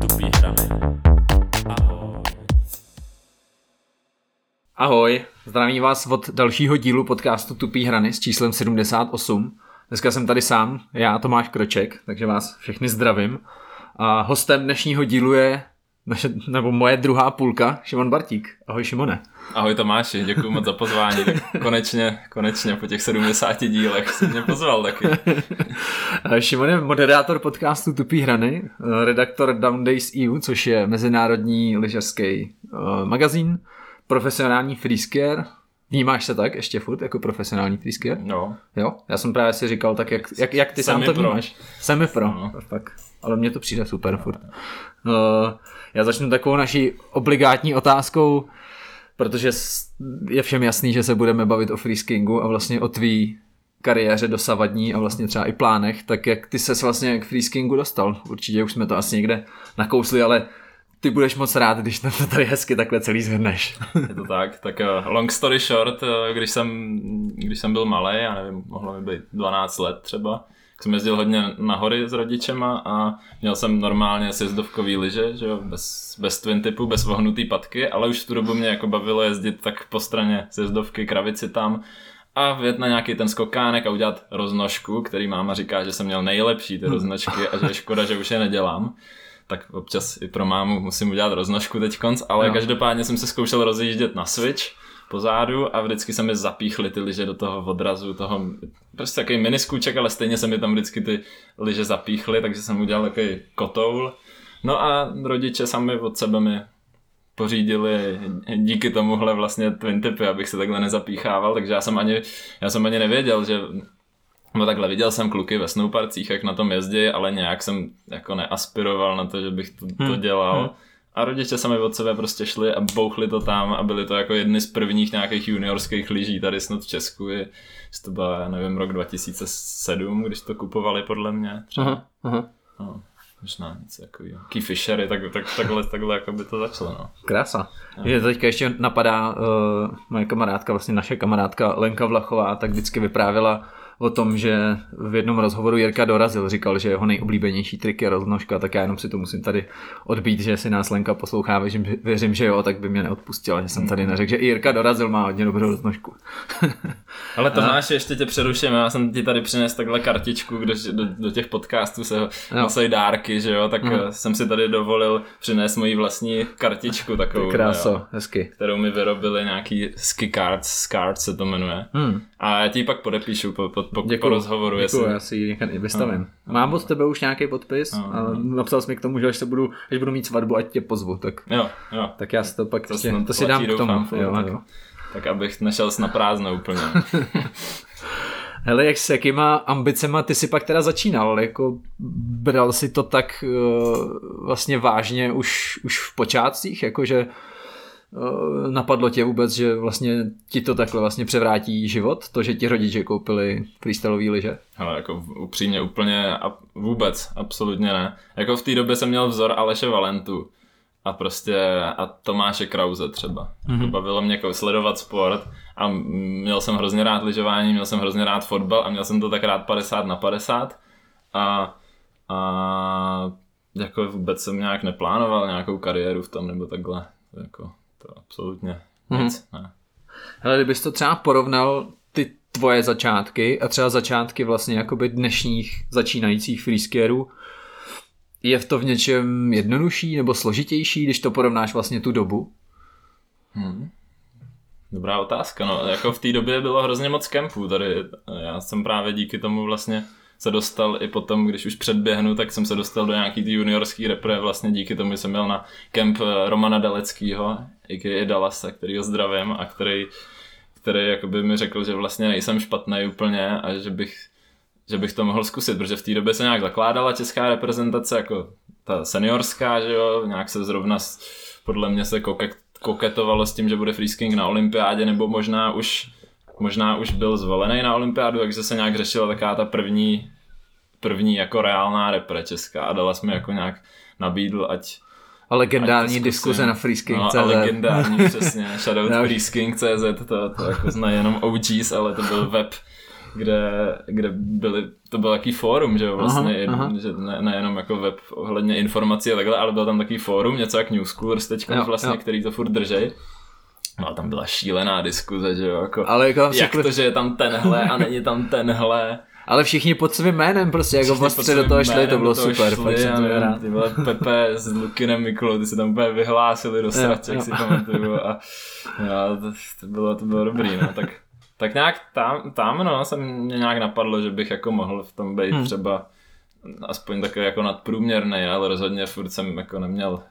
Tupý hrany. Ahoj. Ahoj, zdravím vás od dalšího dílu podcastu Tupý hrany s číslem 78. Dneska jsem tady sám, já Tomáš Kroček, takže vás všechny zdravím. A hostem dnešního dílu je naše, nebo moje druhá půlka, Šimon Bartík. Ahoj Šimone. Ahoj Tomáši, děkuji moc za pozvání. Tak konečně, konečně po těch 70 dílech jsi mě pozval taky. Šimon je moderátor podcastu Tupý hrany, redaktor Down Days EU, což je mezinárodní lyžařský uh, magazín, profesionální freeskier. Vnímáš se tak ještě furt jako profesionální freeskier? No, Jo, já jsem právě si říkal tak, jak, jak, jak ty sám to Semi-pro. vnímáš. Semi pro, No. tak. Ale mně to přijde super furt. Uh, já začnu takovou naší obligátní otázkou, protože je všem jasný, že se budeme bavit o freeskingu a vlastně o tvý kariéře dosavadní a vlastně třeba i plánech, tak jak ty ses vlastně k freeskingu dostal? Určitě už jsme to asi někde nakousli, ale ty budeš moc rád, když to tady hezky takhle celý zhrneš. je to tak. Tak uh, long story short, uh, když jsem, když jsem byl malý, já nevím, mohlo mi být 12 let třeba, jsem jezdil hodně na hory s rodičema a měl jsem normálně sjezdovkový lyže, že jo, bez, bez twin typu, bez vohnutý patky, ale už v tu dobu mě jako bavilo jezdit tak po straně sjezdovky, kravici tam a vjet na nějaký ten skokánek a udělat roznožku, který máma říká, že jsem měl nejlepší ty roznožky a že je škoda, že už je nedělám. Tak občas i pro mámu musím udělat roznožku teď konc, ale Jo. každopádně jsem se zkoušel rozjíždět na switch pozadu a vždycky se mi zapíchly ty lyže do toho odrazu, toho prostě takový miniskůček, ale stejně se mi tam vždycky ty lyže zapíchly, takže jsem udělal takový kotoul. No a rodiče sami od sebe mi pořídili díky tomuhle vlastně twin tipy, abych se takhle nezapíchával, takže já jsem ani, já jsem ani nevěděl, že No takhle, viděl jsem kluky ve snowparcích, jak na tom jezdí, ale nějak jsem jako neaspiroval na to, že bych to, to Hmm, dělal. hmm. A rodiče sami od sebe prostě šli a bouchli to tam a byli to jako jedny z prvních nějakých juniorských lyží tady snad v Česku. Je, to byla, já nevím, rok 2007, když to kupovali podle mě. Třeba. Aha, aha. No, možná něco takového. Key Fishery, tak, tak, takhle, takhle jako by to začalo. No. Krása. Je teďka ještě napadá uh, moje kamarádka, vlastně naše kamarádka Lenka Vlachová, tak vždycky vyprávěla o tom, že v jednom rozhovoru Jirka dorazil, říkal, že jeho nejoblíbenější trik je roznožka, tak já jenom si to musím tady odbít, že si nás Lenka poslouchá, věřím, věřím že jo, tak by mě neodpustila, že jsem tady neřekl, že i Jirka dorazil má hodně dobrou roznožku. Ale Tomáš, ještě tě přeruším, já jsem ti tady přinesl takhle kartičku, kdo, do, do těch podcastů se nosí dárky, že jo, tak mm. jsem si tady dovolil přinést moji vlastní kartičku takovou, jo, Kráso, hezky. kterou mi vyrobili nějaký ski cards, se to jmenuje. Hmm. A já ti ji pak podepíšu po, po, po, Děkuju, po rozhovoru, děkuju, jestli... já si ji někam i vystavím. Mám od tebe už nějaký podpis, No, ale napsal jsi mi k tomu, že až, se budu, až budu mít svatbu, ať tě pozvu, tak, Jo, jo, tak já si to pak To snad to si dám k tomu. jo, tak. jo. tak abych nešel na prázdno úplně. Hele, jak s jakýma ambicema ty si pak teda začínal? Jako bral si to tak uh, vlastně vážně už, už v počátcích? Jakože napadlo tě vůbec, že vlastně ti to takhle vlastně převrátí život? To, že ti rodiče koupili freestyleový lyže? Hele, jako upřímně úplně a vůbec, absolutně ne. Jako v té době jsem měl vzor Aleše Valentu a prostě a Tomáše Krause třeba. Mm-hmm. Jako bavilo mě jako sledovat sport a měl jsem hrozně rád lyžování, měl jsem hrozně rád fotbal a měl jsem to tak rád 50 na 50 a, a jako vůbec jsem nějak neplánoval nějakou kariéru v tom nebo takhle. Jako to absolutně nic, ne. Hele, kdybys to třeba porovnal ty tvoje začátky a třeba začátky vlastně jakoby dnešních začínajících freeskierů, je v to v něčem jednodušší nebo složitější, když to porovnáš vlastně tu dobu? Hmm. Dobrá otázka, no, jako v té době bylo hrozně moc kempů tady, já jsem právě díky tomu vlastně se dostal i potom, když už předběhnu, tak jsem se dostal do nějaký ty juniorský repre, vlastně díky tomu jsem měl na kemp eh, Romana Daleckýho, a.k.a. Dallasa, který ho zdravím a který, který jakoby mi řekl, že vlastně nejsem špatný úplně a že bych, že bych to mohl zkusit, protože v té době se nějak zakládala česká reprezentace, jako ta seniorská, že jo, nějak se zrovna, podle mě se koket, koketovalo s tím, že bude freesking na olympiádě, nebo možná už, možná už byl zvolený na olympiádu, takže se nějak řešila taková ta první, první jako reálná repre česká a dala jsme jako nějak nabídl, ať A legendární ať diskuze na freesking. No, a legendární, přesně. Shoutout už- freesking.cz, to, to jako znají jenom OGs, ale to byl web, kde, kde byly, to byl taký fórum, že jo, vlastně, Aha, aha. že ne, nejenom jako web ohledně informací a takhle, ale byl tam takový fórum, něco jak Newscoolers vlastně, jo. který to furt držej. No a tam byla šílená diskuze, že jo, jako, Ale jako jak to, že je tam tenhle a není tam tenhle. Ale všichni pod svým jménem prostě, jako vlastně do toho šli, to bylo toho super, šli fakt a to nevím. Ty vole Pepe s Lukinem Mikulou, ty se tam úplně vyhlásili do sraček, jo. si pamatuju a jo, to, to, bylo, to bylo dobrý, no, tak, tak nějak tam, tam no, se mě nějak napadlo, že bych jako mohl v tom být Hmm. třeba aspoň takový jako nadprůměrný, ale rozhodně furt jsem jako neměl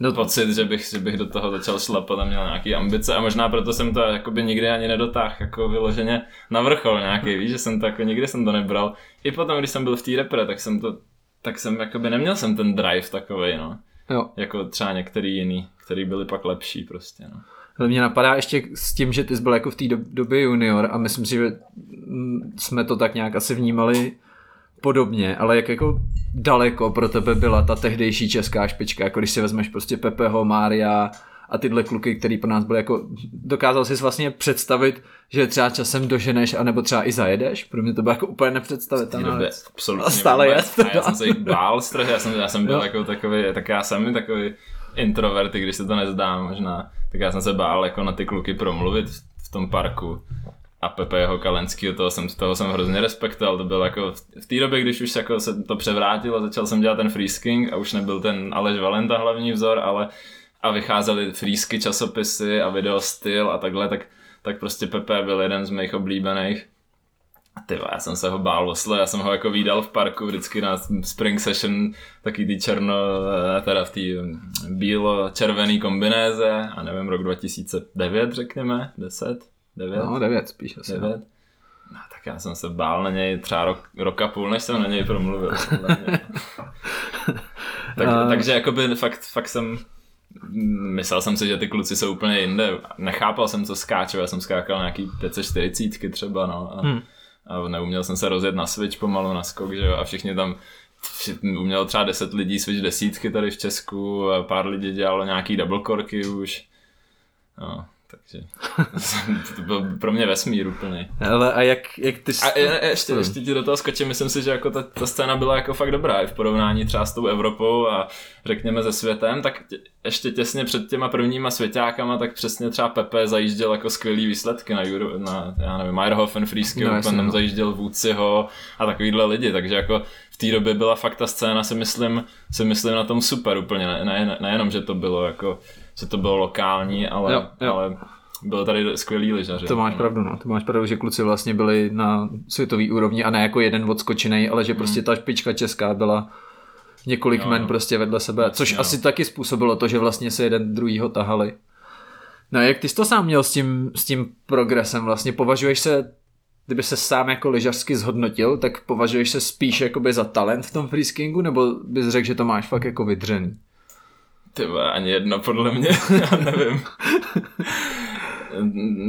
No, pocit, že bych, že bych do toho začal šlapat a měl nějaký ambice a možná proto jsem to jakoby nikdy ani nedotáhl jako vyloženě na vrchol nějaký, víš, že jsem to jako nikdy jsem to nebral. I potom, když jsem byl v té repre, tak jsem to, tak jsem jakoby neměl jsem ten drive takovej, no. jo. Jako třeba některý jiný, který byli pak lepší prostě, no. Ale mě napadá ještě s tím, že ty jsi byl jako v té dob- době junior a myslím si, že mm, jsme to tak nějak asi vnímali podobně, ale jak jako daleko pro tebe byla ta tehdejší česká špička, jako když si vezmeš prostě Pepeho, Mária a tyhle kluky, který pro nás byly jako, dokázal jsi vlastně představit, že třeba časem doženeš, anebo třeba i zajedeš? Pro mě to bylo jako úplně nepředstavitelná době věc. absolutně A stále je. A já jsem se jich bál strašně, já jsem, já jsem byl Jo. jako takový, tak já jsem takový introvert, i když se to nezdá možná, tak já jsem se bál jako na ty kluky promluvit v tom parku. A Pepe jeho Kalenskýho, toho jsem, toho jsem hrozně respektoval, to bylo jako v- té době, když už jako se to převrátilo, začal jsem dělat ten freesking a už nebyl ten Aleš Valenta hlavní vzor, ale a vycházely freesky časopisy a video styl a takhle, tak, tak prostě Pepe byl jeden z mých oblíbených. A ty já jsem se ho bál osle, já jsem ho jako výdal v parku vždycky na spring session, taky ty černo, eh, teda v té bílo-červený kombinéze, a nevím, rok 2009 řekněme, 10, 9, No, devět spíš asi. no. 9. No, tak já jsem se bál na něj třeba rok, rok a půl, než jsem na něj promluvil. tak, A- takže jakoby fakt, fakt jsem Myslel jsem si, že ty kluci jsou úplně jinde. Nechápal jsem, co skáčou. Já jsem skákal nějaký 540 třeba, no. A, Hmm. a neuměl jsem se rozjet na switch pomalu na skok, že jo. A všichni tam umělo třeba 10 lidí switch desítky tady v Česku a pár lidí dělalo nějaký double korky už. No, takže to byl pro mě vesmír úplně. Ale a jak, jak ty... A je, ještě, ještě ti do toho skočím, myslím si, že jako ta, ta scéna byla jako fakt dobrá i v porovnání třeba s tou Evropou a řekněme se světem, tak tě, ještě těsně před těma prvníma svěťákama, tak přesně třeba Pepe zajížděl jako skvělý výsledky na, Euro, na já nevím, Meyerhofen, Freeski No, Open, tam no. zajížděl Vůciho a takovýhle lidi, takže jako v té době byla fakt ta scéna, si myslím, si myslím na tom super úplně, ne, ne, nejenom, že to bylo jako, že to bylo lokální, ale, Jo, jo. ale bylo tady skvělý lyžaři. To máš pravdu, no. To máš pravdu, že kluci vlastně byli na světový úrovni a ne jako jeden odskočený, ale že prostě ta špička česká byla několik Jo, men prostě vedle sebe, což jo. asi taky způsobilo to, že vlastně se jeden druhýho tahali. No jak ty jsi to sám měl s tím, s tím progresem vlastně? Považuješ se, kdyby se sám jako lyžařsky zhodnotil, tak považuješ se spíš jakoby za talent v tom freeskingu, nebo bys řekl, že to máš fakt jako vydřený? Ty ani jedno podle mě, já nevím.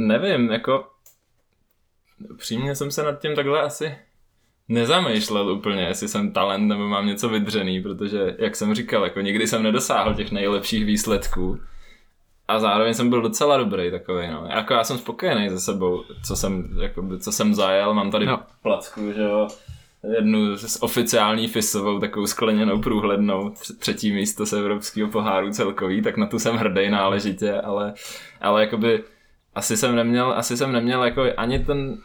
nevím, jako upřímně jsem se nad tím takhle asi nezamýšlel úplně, jestli jsem talent nebo mám něco vydřený, protože, jak jsem říkal, jako nikdy jsem nedosáhl těch nejlepších výsledků a zároveň jsem byl docela dobrý takový, no. Jako já jsem spokojený se sebou, co jsem, jakoby, co jsem zajel, mám tady no. placku, že jo, jednu s oficiální FISovou, takovou skleněnou průhlednou, tř- třetí místo z evropského poháru celkový, tak na tu jsem hrdý náležitě, ale, ale jakoby asi jsem neměl, asi jsem neměl jako ani ten,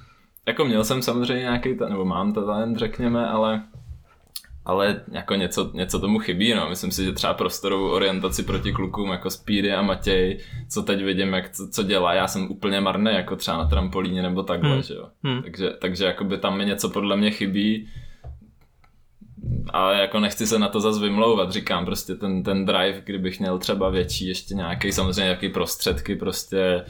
jako měl jsem samozřejmě nějaký, ta- nebo mám to talent, řekněme, ale ale jako něco, něco tomu chybí, no. Myslím si, že třeba prostorovou orientaci proti klukům jako Speedy a Matěj, co teď vidím, jak co, co dělá, já jsem úplně marný, jako třeba na trampolíně nebo takhle, Hmm. že jo. Hmm. Takže, takže jakoby tam mi něco podle mě chybí, ale jako nechci se na to zase vymlouvat, říkám prostě ten, ten drive, kdybych měl třeba větší, ještě nějaký, samozřejmě nějaký prostředky, prostě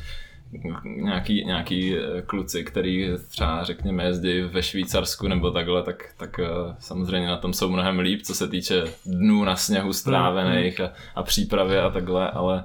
nějaký, nějaký eh, kluci, který třeba řekněme jezdí ve Švýcarsku nebo takhle, tak, tak eh, samozřejmě na tom jsou mnohem líp, co se týče dnů na sněhu strávených a, a přípravy a takhle, ale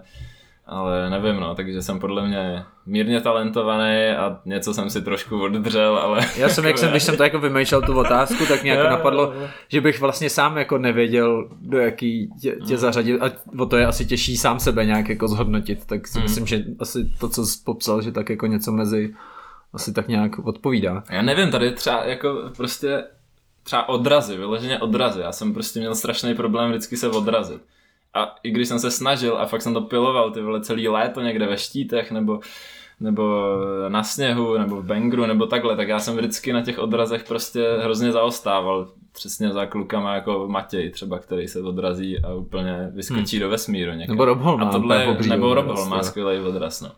ale nevím, no, takže jsem podle mě mírně talentovaný a něco jsem si trošku oddržel, ale... Já jsem, jak jsem, když jsem to jako vymýšlel tu otázku, tak mě jako napadlo, že bych vlastně sám jako nevěděl, do jaký tě, tě zařadit a o to je asi těžší sám sebe nějak jako zhodnotit, tak si Mm. myslím, že asi to, co jsi popsal, že tak jako něco mezi asi tak nějak odpovídá. Já nevím, tady třeba jako prostě třeba odrazy, vyloženě odrazy. Já jsem prostě měl strašný problém vždycky se odrazit. A i když jsem se snažil a fakt jsem to piloval ty vole celý léto někde ve štítech nebo nebo na sněhu, nebo v Bengru, nebo takhle, tak já jsem vždycky na těch odrazech prostě hrozně zaostával. Přesně za klukama jako Matěj třeba, který se odrazí a úplně vyskočí hmm. do vesmíru někam. Nebo Rob Hall a má tohle, pobří Nebo Rob má jo. skvělý odraz, no.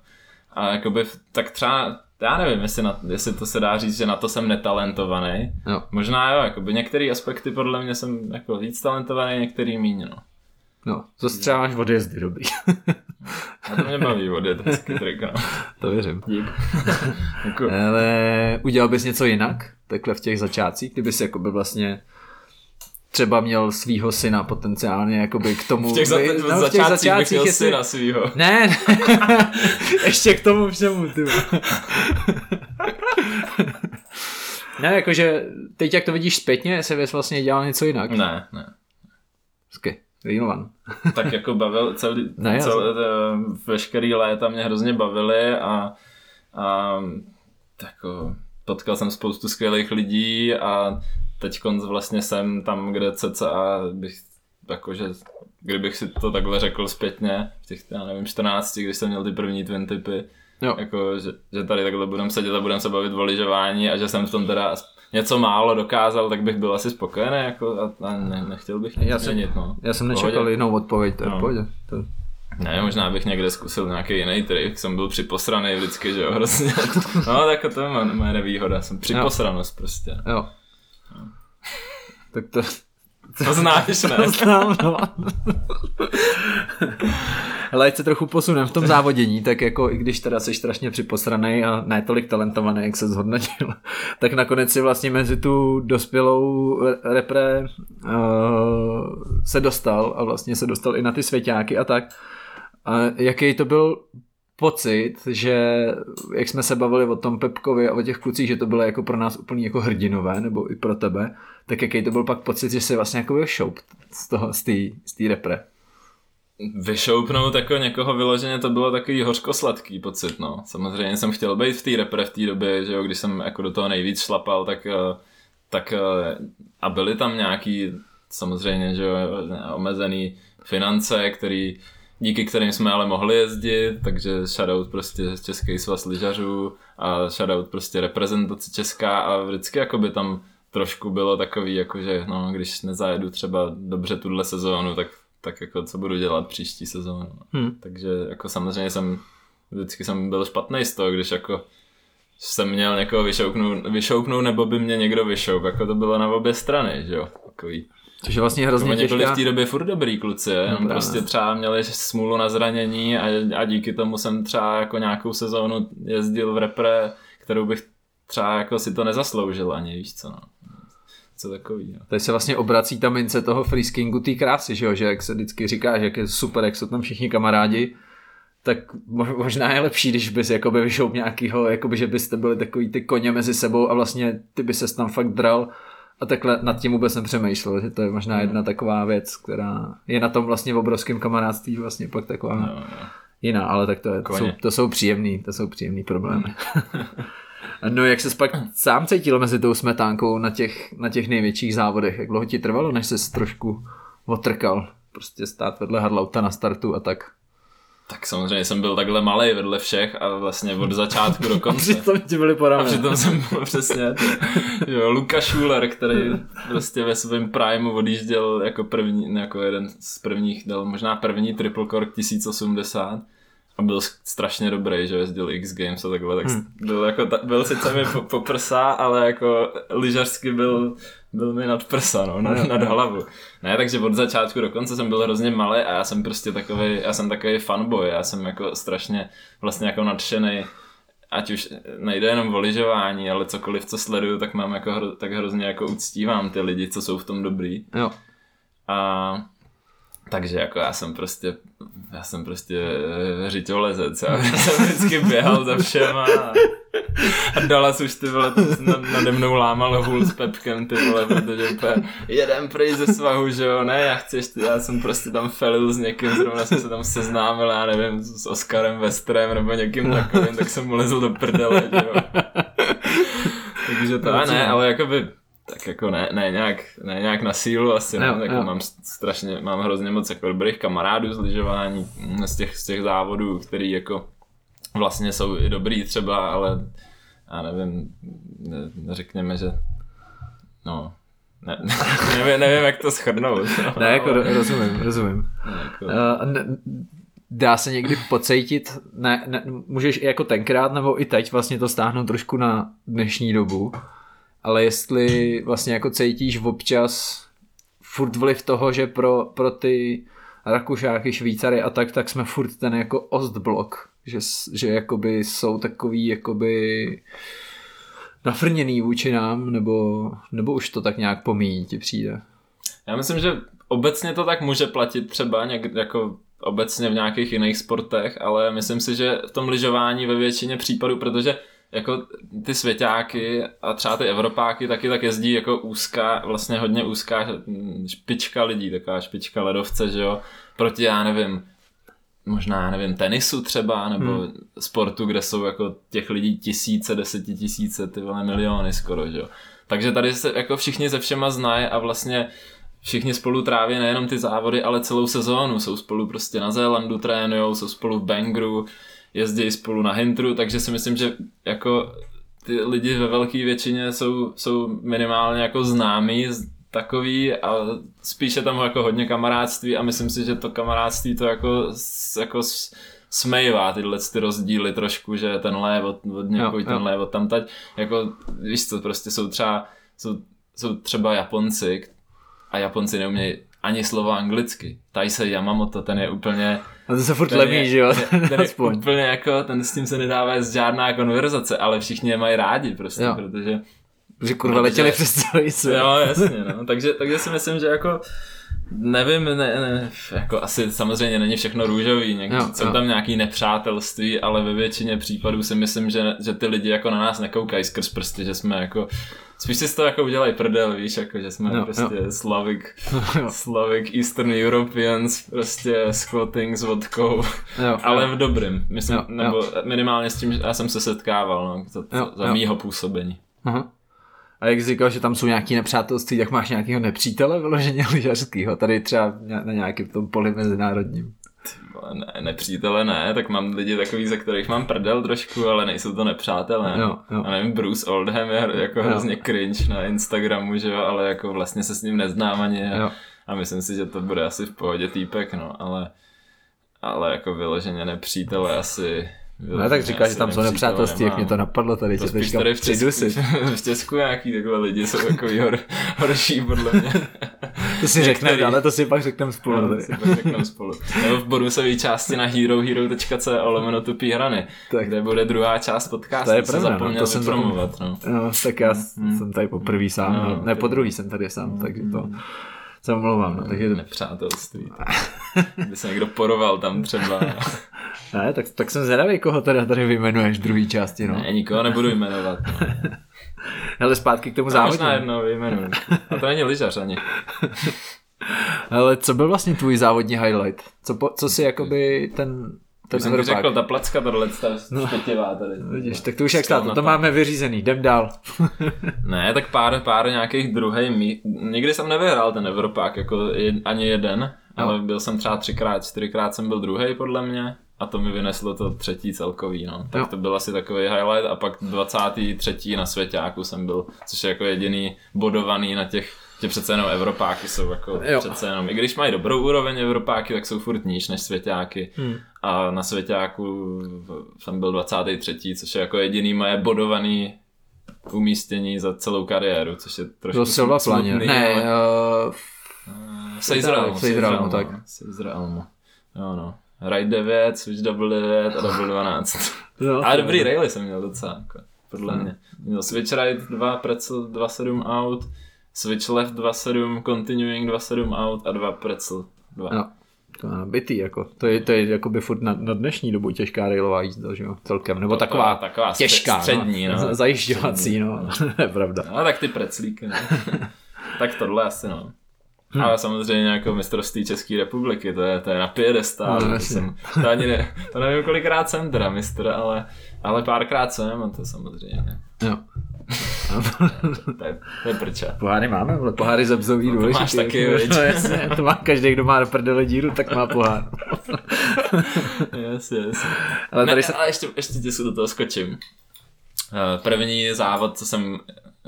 A jakoby, tak třeba, já nevím, jestli, na, jestli to se dá říct, že na to jsem netalentovaný. Jo. Možná jo, jakoby některé aspekty podle mě jsem jako víc talentovaný, některý míň, no. No, zase třeba máš odjezdy dobrý. A to mě baví odjet hezky trik, no. to věřím. Dík. Jako, Ale udělal bys něco jinak, takhle v těch začátcích, kdybys jakoby vlastně třeba měl svýho syna potenciálně jakoby k tomu. v těch, za, by- v no, v těch začátcích bych měl jestli- syna svýho. Ne, ne. ještě k tomu všemu, ty. ne, jakože teď jak to vidíš zpětně, jestli bys vlastně dělal něco jinak. Ne, ne. Hezky, Rýnovan. tak jako bavil celý, Ne, já celé, veškerý léta mě hrozně bavily a, a jako potkal jsem spoustu skvělých lidí a teď vlastně jsem tam, kde cca bych jakože kdybych si to takhle řekl zpětně, v těch, já nevím, 14, když jsem měl ty první twin typy, Jo. jako, že, že tady takhle budeme sedět a budeme se bavit o lyžování a že jsem v tom teda něco málo dokázal, tak bych byl asi spokojený jako, a, a ne, nechtěl bych nic Já jsem- změnit. No. Já jsem nečekal pohodě. jinou odpověď, to je No. pohodě. To... Ne, možná bych někde zkusil nějaký jiný trik, jsem byl připosraný vždycky, že jo, hrozně. No, tak to je moje, moje nevýhoda, jsem připosranost prostě. Jo. Tak to, To znáš, ne? to znám, no. Hele, ať se trochu posunem v tom závodění, tak jako i když teda jsi strašně připosraný a ne tolik talentovaný, jak se zhodnotil, tak nakonec si vlastně mezi tu dospělou repre uh, se dostal a vlastně se dostal i na ty svěťáky a tak. A jaký to byl pocit, že jak jsme se bavili o tom Pepkovi a o těch klucích, že to bylo jako pro nás úplný jako hrdinové, nebo i pro tebe, tak jaký to byl pak pocit, že jsi vlastně jako z toho, z té z té repre. Vyšoupnout jako někoho vyloženě to bylo takový hořkosladký pocit, no. Samozřejmě jsem chtěl být v té repre v té době, že jo, když jsem jako do toho nejvíc šlapal, tak, eh, tak eh, a byly tam nějaký samozřejmě, že jo, omezený finance, který, díky kterým jsme ale mohli jezdit, takže shoutout prostě Český svaz lyžařů a shoutout prostě reprezentace česká a vždycky jako by tam trošku bylo takový, jakože no, když nezajedu třeba dobře tuhle sezónu, tak, tak jako co budu dělat příští sezónu. Hmm. Takže jako samozřejmě jsem, vždycky jsem byl špatný z toho, když jako jsem měl někoho vyšouknout, vyšouknout nebo by mě někdo vyšouk, jako to bylo na obě strany, že jo, takový. Což je vlastně hrozně Oni byli těžká. v té době furt dobrý kluci, jenom právě. prostě třeba měli smůlu na zranění a, a díky tomu jsem třeba jako nějakou sezónu jezdil v repre, kterou bych třeba jako si to nezasloužil ani, víš co no. Co takový, no. Tady se vlastně obrací ta mince toho freeskingu té krásy, že jo, že jak se vždycky říká, že jak je super, jak jsou tam všichni kamarádi, tak mo- možná je lepší, když bys jakoby vyšoup nějakýho, jakoby, že byste byli takový ty koně mezi sebou a vlastně ty by se tam fakt dral a takhle nad tím vůbec nepřemýšlel, že to je možná jedna taková věc, která je na tom vlastně v obrovském kamarádství vlastně pak taková No, no. jiná, ale tak to, je, to, jsou, to jsou příjemný, to jsou příjemný problémy. no jak se pak sám cítil mezi tou smetánkou na těch, na těch největších závodech? Jak dlouho ti trvalo, než se trošku otrkal? Prostě stát vedle Harlauta na startu a tak. Tak samozřejmě jsem byl takhle malý vedle všech a vlastně od začátku do konce. Přitom ti byli A poráme. přitom jsem byl přesně jo, Luka Schuler, který prostě ve svém primu odjížděl jako první, jako jeden z prvních, dal možná první triple cork 1080 a byl strašně dobrý, že jezdil X Games a takhle, tak Hmm. byl, jako, ta, byl sice mi po, po prsa, ale jako lyžařsky byl, byl mi nad prsa, no, nad, nad hlavu. Ne, takže od začátku do konce jsem byl hrozně malý a já jsem prostě takový, já jsem takový fanboy, já jsem jako strašně vlastně jako nadšený ať už nejde jenom o lyžování, ale cokoliv, co sleduju, tak mám jako tak hrozně jako uctívám ty lidi, co jsou v tom dobrý. Jo. A takže jako já jsem prostě, já jsem prostě eh, řiťolezec, já jsem vždycky běhal za všema a, A Dallas už ty vole nade mnou lámal hůl s Pepkem, ty vole, protože úplně jeden prej ze svahu, že jo, ne, já chci ještě, já jsem prostě tam felil s někým, zrovna jsem se tam seznámil, já nevím, s Oskarem Westrem nebo někým takovým, tak jsem mu lezl do prdele, že jo. Takže to, a ne, ale jakoby tak jako ne, ne, nějak, ne nějak na sílu asi, no, jako jo. mám strašně, mám hrozně moc jako dobrých kamarádů z lyžování, mm, z těch, z těch závodů, který jako vlastně jsou i dobrý třeba, ale já nevím, ne, řekněme, že no, ne, nevím, nevím, jak to shrnout. No, ne, jako ale... rozumím, rozumím. Jako... Uh, ne, dá se někdy pocejtit, ne, ne, můžeš i jako tenkrát nebo i teď vlastně to stáhnout trošku na dnešní dobu, ale jestli vlastně jako cítíš občas furt vliv toho, že pro, pro ty Rakušáky, Švýcary a tak, tak jsme furt ten jako Ostblok, že, že jakoby jsou takový jakoby nafrněný vůči nám, nebo, nebo už to tak nějak pomíjí ti přijde? Já myslím, že obecně to tak může platit třeba něk, jako obecně v nějakých jiných sportech, ale myslím si, že v tom lyžování ve většině případů, protože jako ty svěťáky a třeba ty Evropáky taky tak jezdí jako úzká, vlastně hodně úzká špička lidí, taková špička ledovce, že jo, proti já nevím, možná, já nevím, tenisu třeba, nebo hmm. sportu, kde jsou jako těch lidí tisíce, desetitisíce, ty vole miliony skoro, že jo. Takže tady se jako všichni se všema znají a vlastně všichni spolu tráví nejenom ty závody, ale celou sezónu. Jsou spolu prostě na Zélandu trénujou, jsou spolu v Bangru, jezdí spolu na Hintru, takže si myslím, že jako ty lidi ve velké většině jsou, jsou minimálně jako známí takový a spíše tam jako hodně kamarádství a myslím si, že to kamarádství to jako, jako smejvá tyhle ty rozdíly trošku, že tenhle od, od někoho, tenhle od tamtať, jako víš co, prostě jsou třeba, jsou, jsou třeba Japonci a Japonci neumějí ani slovo anglicky. se Yamamoto, ten je úplně... A to se furt lemí, že jo? Ten, ten je úplně jako, ten s tím se nedává žádná konverzace, ale všichni je mají rádi prostě, jo. protože... Že kurva letěli přes celý svět. Jo, jasně, no. takže, takže si myslím, že jako Nevím, ne, ne, jako asi samozřejmě není všechno růžový, někdy, jo, jsou jo. tam nějaký nepřátelství, ale ve většině případů si myslím, že, že ty lidi jako na nás nekoukají skrz prsty, že jsme jako Spíš si z toho jako udělají prdel, víš, jako že jsme no, prostě jo. Slavic, Slavic Eastern Europeans, prostě squatting s vodkou, jo, ale jo. v dobrým, myslím, jo, nebo jo. minimálně s tím, že já jsem se setkával, no, za, jo, za jo. mýho působení. Aha. A jak jsi říkal, že tam jsou nějaký nepřátelství, tak máš nějakého nepřítele vyloženě lyžařského, tady třeba na nějakém tom poli mezinárodním. Ne, nepřítele ne, tak mám lidi takový, ze kterých mám prdel trošku, ale nejsou to nepřátelé. Jo, jo. A nevím, Bruce Oldham je jako jo. hrozně cringe na Instagramu, že jo, ale jako vlastně se s ním neznám ani a, a myslím si, že to bude asi v pohodě týpek, no, ale ale jako vyloženě nepřítele asi No tak říkáš, že tam jsou nepřátelství, jak mě to napadlo tady, to že tady v Česku, v Česku nějaký takhle lidi jsou takový hor, horší podle mě. To si řekneme, ale to si pak řekneme spolu. No, to si pak řekneme spolu. Nebo v bonusové části na herohero.co lomeno tupí hrany, tak. kde bude druhá část podcastu, to je pravda, no, to jsem promovat. No. no. tak já hmm. jsem tady poprvé sám, no, no, ne po druhý jsem tady sám, hmm. takže to se omlouvám. No, takže... Nepřátelství. Kdyby se někdo poroval tam třeba. ne, tak, tak jsem zvědavý, koho teda tady vyjmenuješ v druhé části. No. Ne, nikoho nebudu jmenovat. No. Ale zpátky k tomu závodu. Možná jedno vyjmenuji. A to není lyžař ani. Ale co byl vlastně tvůj závodní highlight? Co, po, co si jakoby ten to jsem ti řekl, ta placka tohle, ta no, štětivá tady. Vidíš, tak to už jak stát, to, to máme vyřízený, jdem dál. ne, tak pár, pár nějakých druhý mí... Nikdy jsem nevyhrál ten Evropák, jako je, ani jeden, no. ale byl jsem třeba třikrát, čtyřikrát jsem byl druhý podle mě a to mi vyneslo to třetí celkový, no. Tak jo. to byl asi takový highlight a pak 23. na svěťáku jsem byl, což je jako jediný bodovaný na těch že přece jenom Evropáky jsou jako jo. přece jenom, i když mají dobrou úroveň Evropáky, tak jsou furt níž než Svěťáky. Hmm. A na Svěťáku jsem byl 23., což je jako jediný moje bodovaný umístění za celou kariéru, což je trošku Byl Silva Planě. Ne, uh, Sejzralmu. Sejzralmu, tak. Sejzralmu. Jo no. Ride 9, Switch Double 9 a Double 12. no, a dobrý raily jsem měl docela, jako, podle hmm. mě. Měl Switch Ride 2, Pretzel 2.7 out, Switch left 2.7, continuing 2.7 out a 2 pretzel 2. Jo. To je nabitý, jako. To je, to je jako by furt na, na, dnešní dobu těžká railová jízda, že jo, celkem. Nebo taková, taková těžká, střední, no. no. Zajišťovací, no. je pravda. No, tak ty preclíky, no. tak tohle asi, no. Hmm. Ale samozřejmě jako mistrovství České republiky, to je, to je na piedestálu. No, to, jsem, to, ani ne, to nevím, kolikrát jsem teda mistr, ale, ale párkrát jsem a to samozřejmě. Jo. to, je, to je prča. Poháry máme, ale poháry zebzový no, to máš taky, no, jasně, to má každý, kdo má na prdele díru, tak má pohár. yes, yes. Ale, tady ne, se... ale ještě, ještě ti do toho skočím. Eh, první závod, co jsem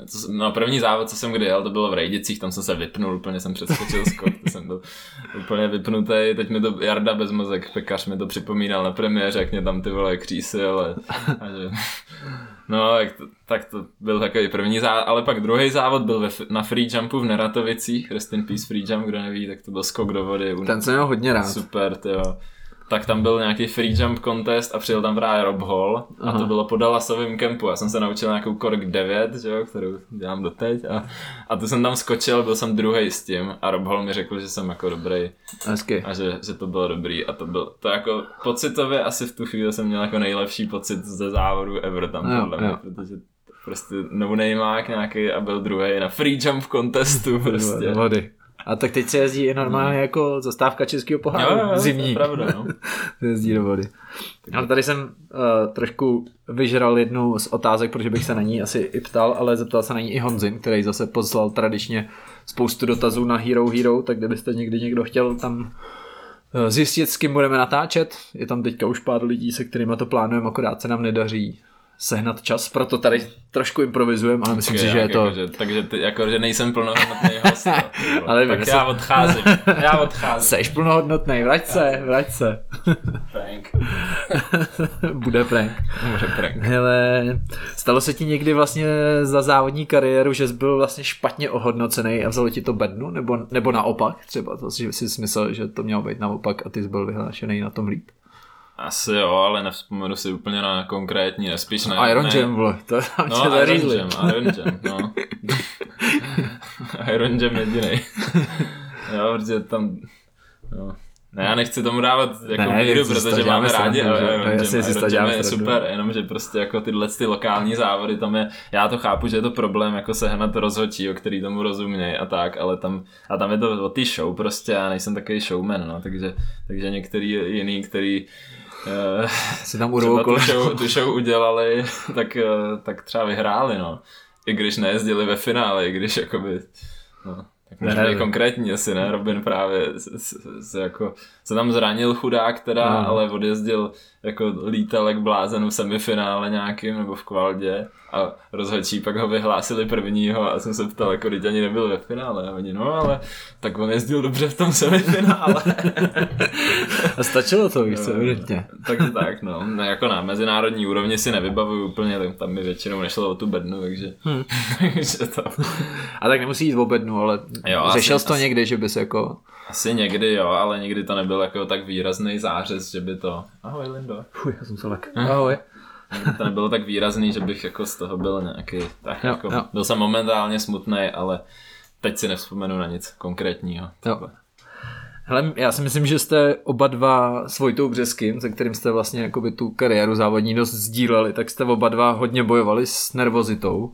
co, no první závod, co jsem kdy jel, to bylo v Rejdicích, tam jsem se vypnul, úplně jsem přeskočil skok, to jsem byl úplně vypnutý, teď mi to Jarda Bezmozek, pekař mi to připomínal na premiéře, jak mě tam ty vole křísil, ale, a že, no tak to, tak to byl takový první závod, ale pak druhý závod byl ve, na free jumpu v Neratovicích, Rest in Peace free jump, kdo neví, tak to byl skok do vody. Ten jsem měl hodně rád. Super, jo tak tam byl nějaký free jump contest a přijel tam právě Rob Hall a Aha. to bylo po Dallasovém kempu. Já jsem se naučil nějakou Kork 9, že jo, kterou dělám doteď a, a to jsem tam skočil, byl jsem druhý s tím a Rob Hall mi řekl, že jsem jako dobrý Hezky. a že, že to bylo dobrý a to byl, to jako pocitově asi v tu chvíli jsem měl jako nejlepší pocit ze závodu ever tam jo, podle mě, protože prostě no nějaký a byl druhý na free jump contestu prostě. Vody. A tak teď se jezdí i normálně jako zastávka českého poháru jo, jo, zimní. To je pravda, no. jezdí do vody. Ale tady jsem uh, trošku vyžral jednu z otázek, protože bych se na ní asi i ptal, ale zeptal se na ní i Honzin, který zase poslal tradičně spoustu dotazů na Hero Hero, tak kdybyste někdy někdo chtěl tam eh, zjistit, s kým budeme natáčet. Je tam teďka už pár lidí, se kterými to plánujeme, akorát se nám nedaří sehnat čas, proto tady trošku improvizujeme, ale myslím si, že je to... Jako, že, takže ty, jako, že nejsem plnohodnotný host. ale tak já odcházím, já odcházím. Seš plnohodnotný, vrať se, vrať se. Prank. Bude prank. Bude prank. Hele, stalo se ti někdy vlastně za závodní kariéru, že jsi byl vlastně špatně ohodnocený a vzalo ti to bednu, nebo, nebo naopak třeba, to si, si myslel, že to mělo být naopak a ty jsi byl vyhlášený na tom líp? Asi jo, ale nevzpomenu si úplně na konkrétní, nespíš ne. Iron ne. Jam, vole, to tam no, Iron Jam, Iron Jam, no. Iron Jam jediný. jo, protože tam, no. Ne, já nechci tomu dávat jako ne, míru, protože máme rádi Iron Jam. Iron Jam je super, jenomže prostě jako tyhle ty lokální závody, tam je, já to chápu, že je to problém jako sehnat rozhodčí, o který tomu rozumějí a tak, ale tam, a tam je to o ty show prostě, já nejsem takový showman, no, takže, takže některý jiný, který uh, si tam urvou tu show, tu show udělali, tak, uh, tak třeba vyhráli, no. I když nejezdili ve finále, i když jakoby, no. Tak možná ne, konkrétní asi, ne? Robin právě se, se, se, jako, se tam zranil chudák teda, no. ale odjezdil jako lítal jak blázen v semifinále nějakým nebo v kvaldě a rozhodčí pak ho vyhlásili prvního a jsem se ptal, jako teď ani nebyl ve finále a oni, no ale tak on jezdil dobře v tom semifinále. a stačilo to, víš co, no, evidentně. tak tak, no. no. jako na mezinárodní úrovni si nevybavuju úplně, tam mi většinou nešlo o tu bednu, takže, hmm. takže to. A tak nemusí jít o bednu, ale jo, řešil jsi to asi, někdy, že bys jako... Asi někdy jo, ale nikdy to nebyl jako tak výrazný zářez, že by to... Ahoj Lindo. Fuj, já jsem se lek. Ahoj to nebylo tak výrazný, že bych jako z toho byl nějaký, tak jo, jako, jo. byl jsem momentálně smutný, ale teď si nevzpomenu na nic konkrétního. Jo. Hele, já si myslím, že jste oba dva s Vojtou Břeským, se kterým jste vlastně jakoby tu kariéru závodní dost sdíleli, tak jste oba dva hodně bojovali s nervozitou.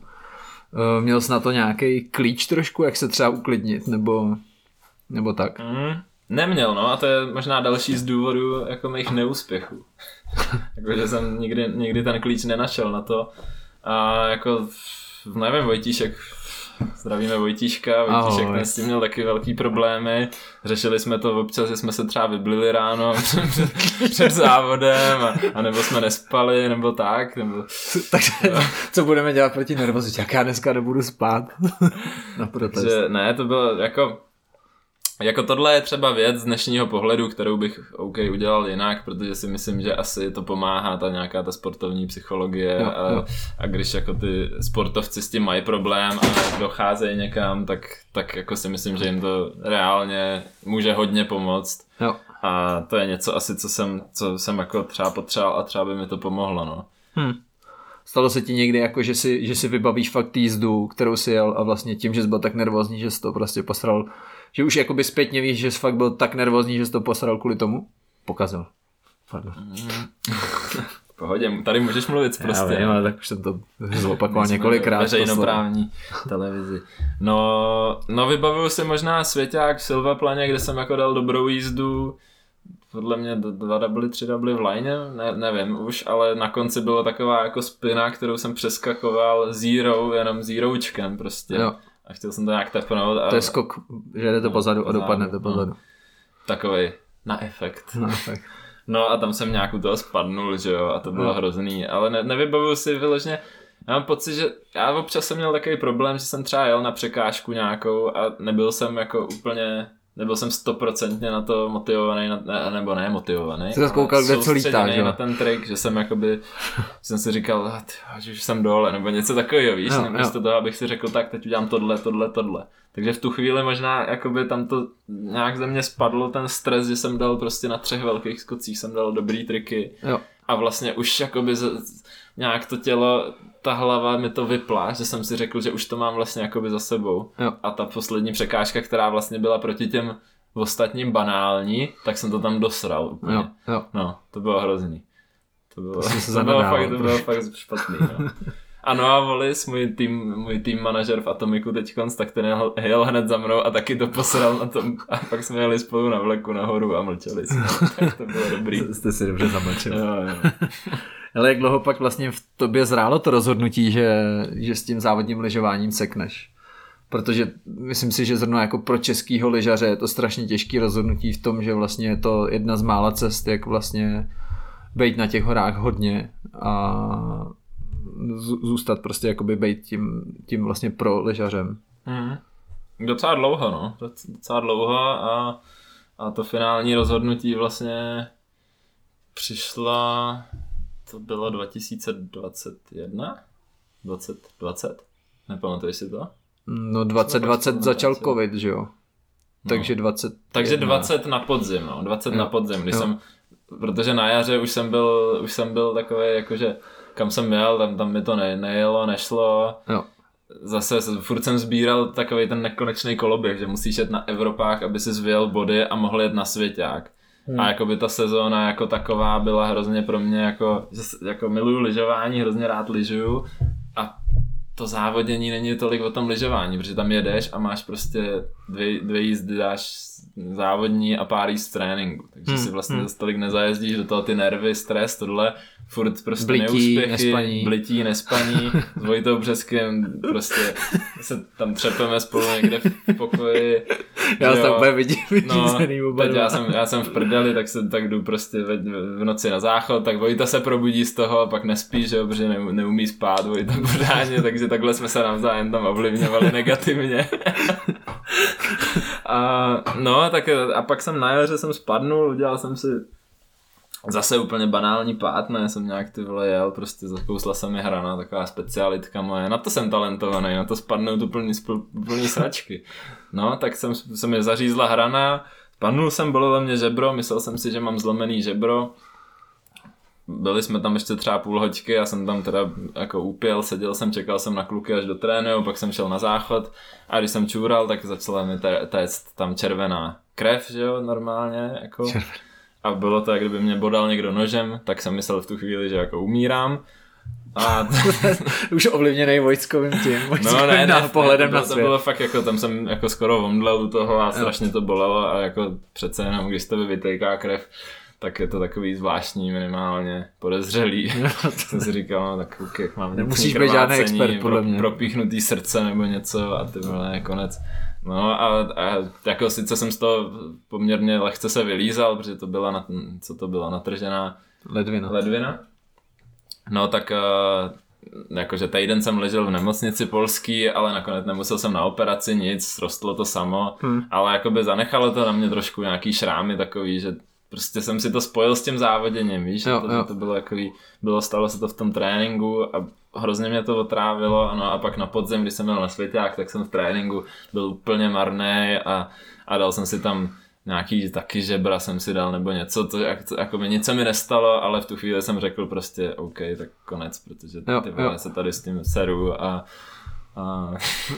Eh, měl jsi na to nějaký klíč trošku, jak se třeba uklidnit, nebo, nebo tak? Mm, neměl, no a to je možná další z důvodů jako mých neúspěchů. Jakože jsem nikdy, nikdy ten klíč nenašel na to. A jako, nevím, Vojtíšek, zdravíme Vojtíška, Vojtíšek Ahoj. ten s tím měl taky velký problémy. Řešili jsme to občas, že jsme se třeba vyblili ráno před, před závodem, a, a, nebo jsme nespali, nebo tak. Nebo... Takže co budeme dělat proti nervozitě? Jak já dneska nebudu spát? Na protest. Že, ne, to bylo jako jako tohle je třeba věc z dnešního pohledu, kterou bych OK udělal jinak, protože si myslím, že asi to pomáhá ta nějaká ta sportovní psychologie no, a, no. a když jako ty sportovci s tím mají problém a docházejí někam, tak, tak jako si myslím, že jim to reálně může hodně pomoct. No. A to je něco asi, co jsem, co jsem jako třeba potřeboval a třeba by mi to pomohlo, no. Hmm. Stalo se ti někdy jako, že si, že si vybavíš fakt jízdu, kterou si jel a vlastně tím, že jsi byl tak nervózní, že jsi to prostě posral Že už jakoby zpětně víš, že jsi fakt byl tak nervózní, že jsi to posral kvůli tomu? Pokazil. Pardon. V pohodě, tady můžeš mluvit Já prostě. vím, ale tak už jsem to zopakoval několikrát. Veřejnoprávní televizi. No, no vybavuju si možná Svěťák v Silvaplaně, kde jsem jako dal dobrou jízdu. Podle mě dva double, tři double v line, ne, nevím už, ale na konci byla taková jako spina, kterou jsem přeskakoval zero, jenom zeroučkem prostě. Jo, A chtěl jsem to nějak tepnout a to je skok, že jdete No, pozadu a pozadu, dopadnete no. pozadu. takovej na efekt. No, tak. No a tam jsem nějak u toho spadnul, že jo, a to bylo No. hrozný, ale ne, nevybavuju si vyloženě, já mám pocit, že já občas jsem měl takový problém, že jsem třeba jel na překážku nějakou a nebyl jsem jako úplně, nebyl jsem stoprocentně na to motivovaný, na, ne, nebo ne motivovaný. Jsi zas koukal, kde co lítá, že na ten trik, že jsem jakoby, jsem si říkal, "Ah, že už jsem dole, nebo něco takového, víš, jo. místo toho, abych si řekl, tak teď udělám tohle, tohle, tohle. Takže v tu chvíli možná jakoby tam to nějak ze mě spadlo ten stres, že jsem dal prostě na třech velkých skocích jsem dal dobrý triky Jo, a vlastně už jakoby z, nějak to tělo, ta hlava mi to vypla, že jsem si řekl, že už to mám vlastně jakoby za sebou. jo. A ta poslední překážka, která vlastně byla proti těm ostatním banální, tak jsem to tam dosral úplně. Jo, jo. No, to bylo hrozný. To bylo, se to bylo, fakt, to bylo fakt špatný. No. Ano a Volis, můj tým, můj tým manažer v Atomiku teďkonc, tak ten jel, jel hned za mnou a taky to posral na tom. A pak jsme jeli spolu na vleku nahoru a mlčeli jsme. tak to bylo dobrý. Jste si dobře zamlčil. Jo, jo. Ale jak dlouho pak vlastně v tobě zrálo to rozhodnutí, že, že s tím závodním lyžováním sekneš? Protože myslím si, že zrovna jako pro českýho lyžaře je to strašně těžký rozhodnutí v tom, že vlastně je to jedna z mála cest, jak vlastně být na těch horách hodně a zůstat prostě jakoby být tím, tím vlastně pro lyžařem. Mhm. Docela dlouho, no. Doc- Docela dlouho a, a to finální rozhodnutí vlastně přišla, to bylo 2021? 2020? Nepamatuješ si to? No 2020 pak začal covid, že jo? Takže 20. Takže 20 na podzim, no. 20 Jo. na podzim, když Jo. jsem, protože na jaře už jsem byl, už jsem byl takový, jakože kam jsem jel, tam, tam mi to ne, nejelo, nešlo. Jo. Zase furt jsem sbíral takový ten nekonečný koloběh, že musíš jet na Evropách, aby si zvěl body a mohl jet na svěťák. Hmm. A jakoby ta sezóna jako taková byla hrozně pro mě jako, jako miluju lyžování, hrozně rád lyžuju a to závodění není tolik o tom lyžování, protože tam jedeš a máš prostě dvě, dvě jízdy dáš závodní a pár jízd tréninku. Takže Hmm, si vlastně hmm. tolik nezajezdíš do toho ty nervy, stres, tohle, furt prostě Blití, neúspěchy, nespaní. blití, nespaní, s Vojtou Břeskem prostě se tam třepeme spolu někde v pokoji. Já se jo. úplně vidím, No, teď já jsem, já jsem v prdeli, tak se tak jdu prostě ve, v noci na záchod, tak Vojta se probudí z toho, pak nespí, že jo, protože ne, neumí spát Vojta pořádně, takže takhle jsme se navzájem tam ovlivňovali negativně. a, no, tak a pak jsem na jaře jsem spadnul, udělal jsem si Zase úplně banální pád, ne, jsem nějak ty vole jel, prostě zakousla se mi hrana, taková specialitka moje, na to jsem talentovaný, na to spadnout úplný, spl- úplný sračky. No, tak jsem, se mi zařízla hrana, spadnul jsem, bolelo mě žebro, myslel jsem si, že mám zlomený žebro, byli jsme tam ještě třeba půl hoďky, já jsem tam teda jako úpěl, seděl jsem, čekal jsem na kluky až do trénu, pak jsem šel na záchod a když jsem čůral, tak začala mi té- téct tam červená krev, že jo, normálně, jako. Červená. A bylo to, jak kdyby mě bodal někdo nožem, tak jsem myslel v tu chvíli, že jako umírám. A Už ovlivněný vojskovým tím, vojskovým no ne, ne, pohledem ne, na to, to svět. bylo fakt jako, tam jsem jako skoro omdlel u toho a strašně to bolelo a jako přece jenom, když z tebe vytejká krev, tak je to takový zvláštní, minimálně podezřelý. jsem si říkal, no tak ok, jak mám Nemusíš být žádný expert, podle mě. Propíchnutý srdce nebo něco a ty vole, konec. No a, a jako sice jsem z toho poměrně lehce se vylízal, protože to byla, na, co to byla, natržená Ledvina. ledvina. No tak uh, jakože týden jsem ležel v nemocnici polský, ale nakonec nemusel jsem na operaci nic, rostlo to samo, Hmm. ale jakoby zanechalo to na mě trošku nějaký šrámy takový, že prostě jsem si to spojil s tím závoděním, víš, Jo, to, jo. že to bylo takový, bylo, stalo se to v tom tréninku a hrozně mě to otrávilo, no a pak na podzim, když jsem byl na svěťák, tak jsem v tréninku byl úplně marný a, a dal jsem si tam nějaký taky žebra jsem si dal nebo něco, to, jak, jako mi nic se mi nestalo, ale v tu chvíli jsem řekl prostě OK, tak konec, protože Jo, ty jo. se tady s tím seru a, a,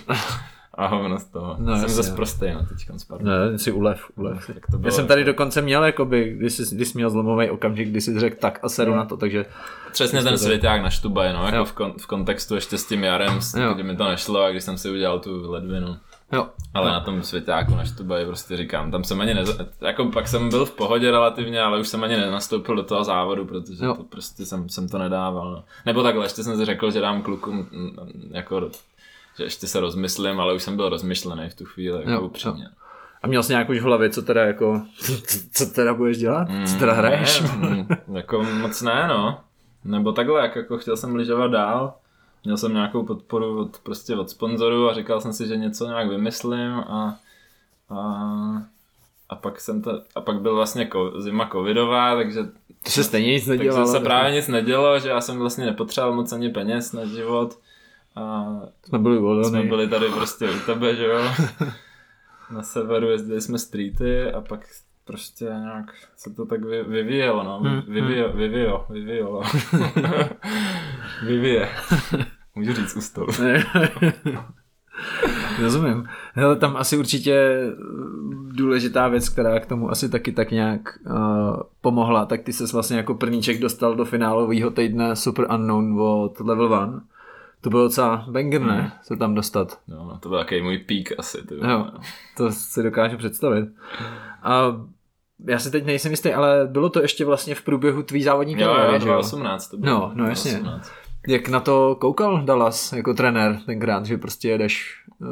a hovno z toho. No, jsem zase jo. prostý, no, teďka spadl. Ne, si ulev, ulev. Tak to bylo, Já jsem tady dokonce měl, jakoby, když jsi, když jsi měl zlomový okamžik, kdy jsi řekl tak a seru na to, takže Přesně ten světák na Štubaj, no, jako Jo. v, kon, v, kontextu ještě s tím jarem, Jo. kdy mi to nešlo a když jsem si udělal tu ledvinu. jo. Ale na tom světáku na Štubaj prostě říkám, tam jsem ani neza... jako pak jsem byl v pohodě relativně, ale už jsem ani nenastoupil do toho závodu, protože Jo. to prostě jsem, jsem to nedával. No. Nebo takhle, ještě jsem si řekl, že dám klukům jako že ještě se rozmyslím, ale už jsem byl rozmyšlený v tu chvíli, jako Jo, upřímně. A měl jsi nějakou už v hlavě, co teda jako, co teda budeš dělat? Co teda hraješ? Ne, mm, jako moc ne, no. Nebo takhle, jak jako chtěl jsem lyžovat dál, měl jsem nějakou podporu od, prostě od sponzorů a říkal jsem si, že něco nějak vymyslím a, a, a pak jsem to, a pak byl vlastně ko, zima covidová, takže, To se stejně nic takže nedělalo. se právě nic nedělo, že já jsem vlastně nepotřeboval moc ani peněz na život a Jsme byli jsme byli tady prostě u tebe, že jo. Na severu jezdili jsme streety a pak prostě nějak se to tak vy, vyvíjelo, no. Hmm, Vyvíjo, vyvíjo, vyvíjelo. Vyvíje. Můžu říct u stolu. Rozumím. Hele, tam asi určitě důležitá věc, která k tomu asi taky tak nějak uh, pomohla, tak ty ses vlastně jako prvníček dostal do finálového týdne Super Unknown od Level 1. To bylo docela banger, ne? Se tam dostat. No, no, to byl takový můj pík asi. Ty. Jo, to si dokážu představit. A já si teď nejsem jistý, ale bylo to ještě vlastně v průběhu tvý závodní Jo, kariéry, jo, že jo? 2018 to bylo. No, no jasně. 2018. Jak na to koukal Dallas jako trenér tenkrát, že prostě jedeš uh,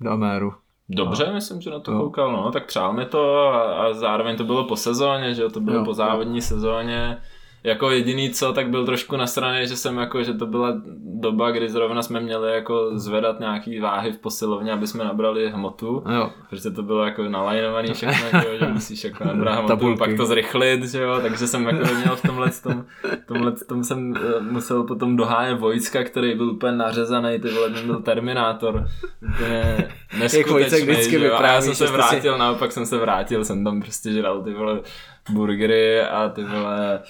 do Améru? Dobře, myslím, že na to Jo. koukal, no, tak přál mi to a, a zároveň to bylo po sezóně, že jo, to bylo Jo, po závodní sezóně. Jako jediný co, tak byl trošku nasraný, že jsem jako, že to byla doba, kdy zrovna jsme měli jako zvedat nějaký váhy v posilovně, aby jsme nabrali hmotu. Jo, Protože to bylo jako nalajnovaný všechno, že, jo, že musíš jako nabrat hmotu, Tabulky. pak to zrychlit, že jo, takže jsem jako měl v tomhle tom, tomhle tom jsem eh, musel potom dohájet Vojcka, který byl úplně nařezaný, ty vole, ten byl Terminátor, úplně neskutečný, vždycky že jo, a já jsem se vrátil, naopak jsem se vrátil, jsem tam prostě žral ty vole burgery a ty vole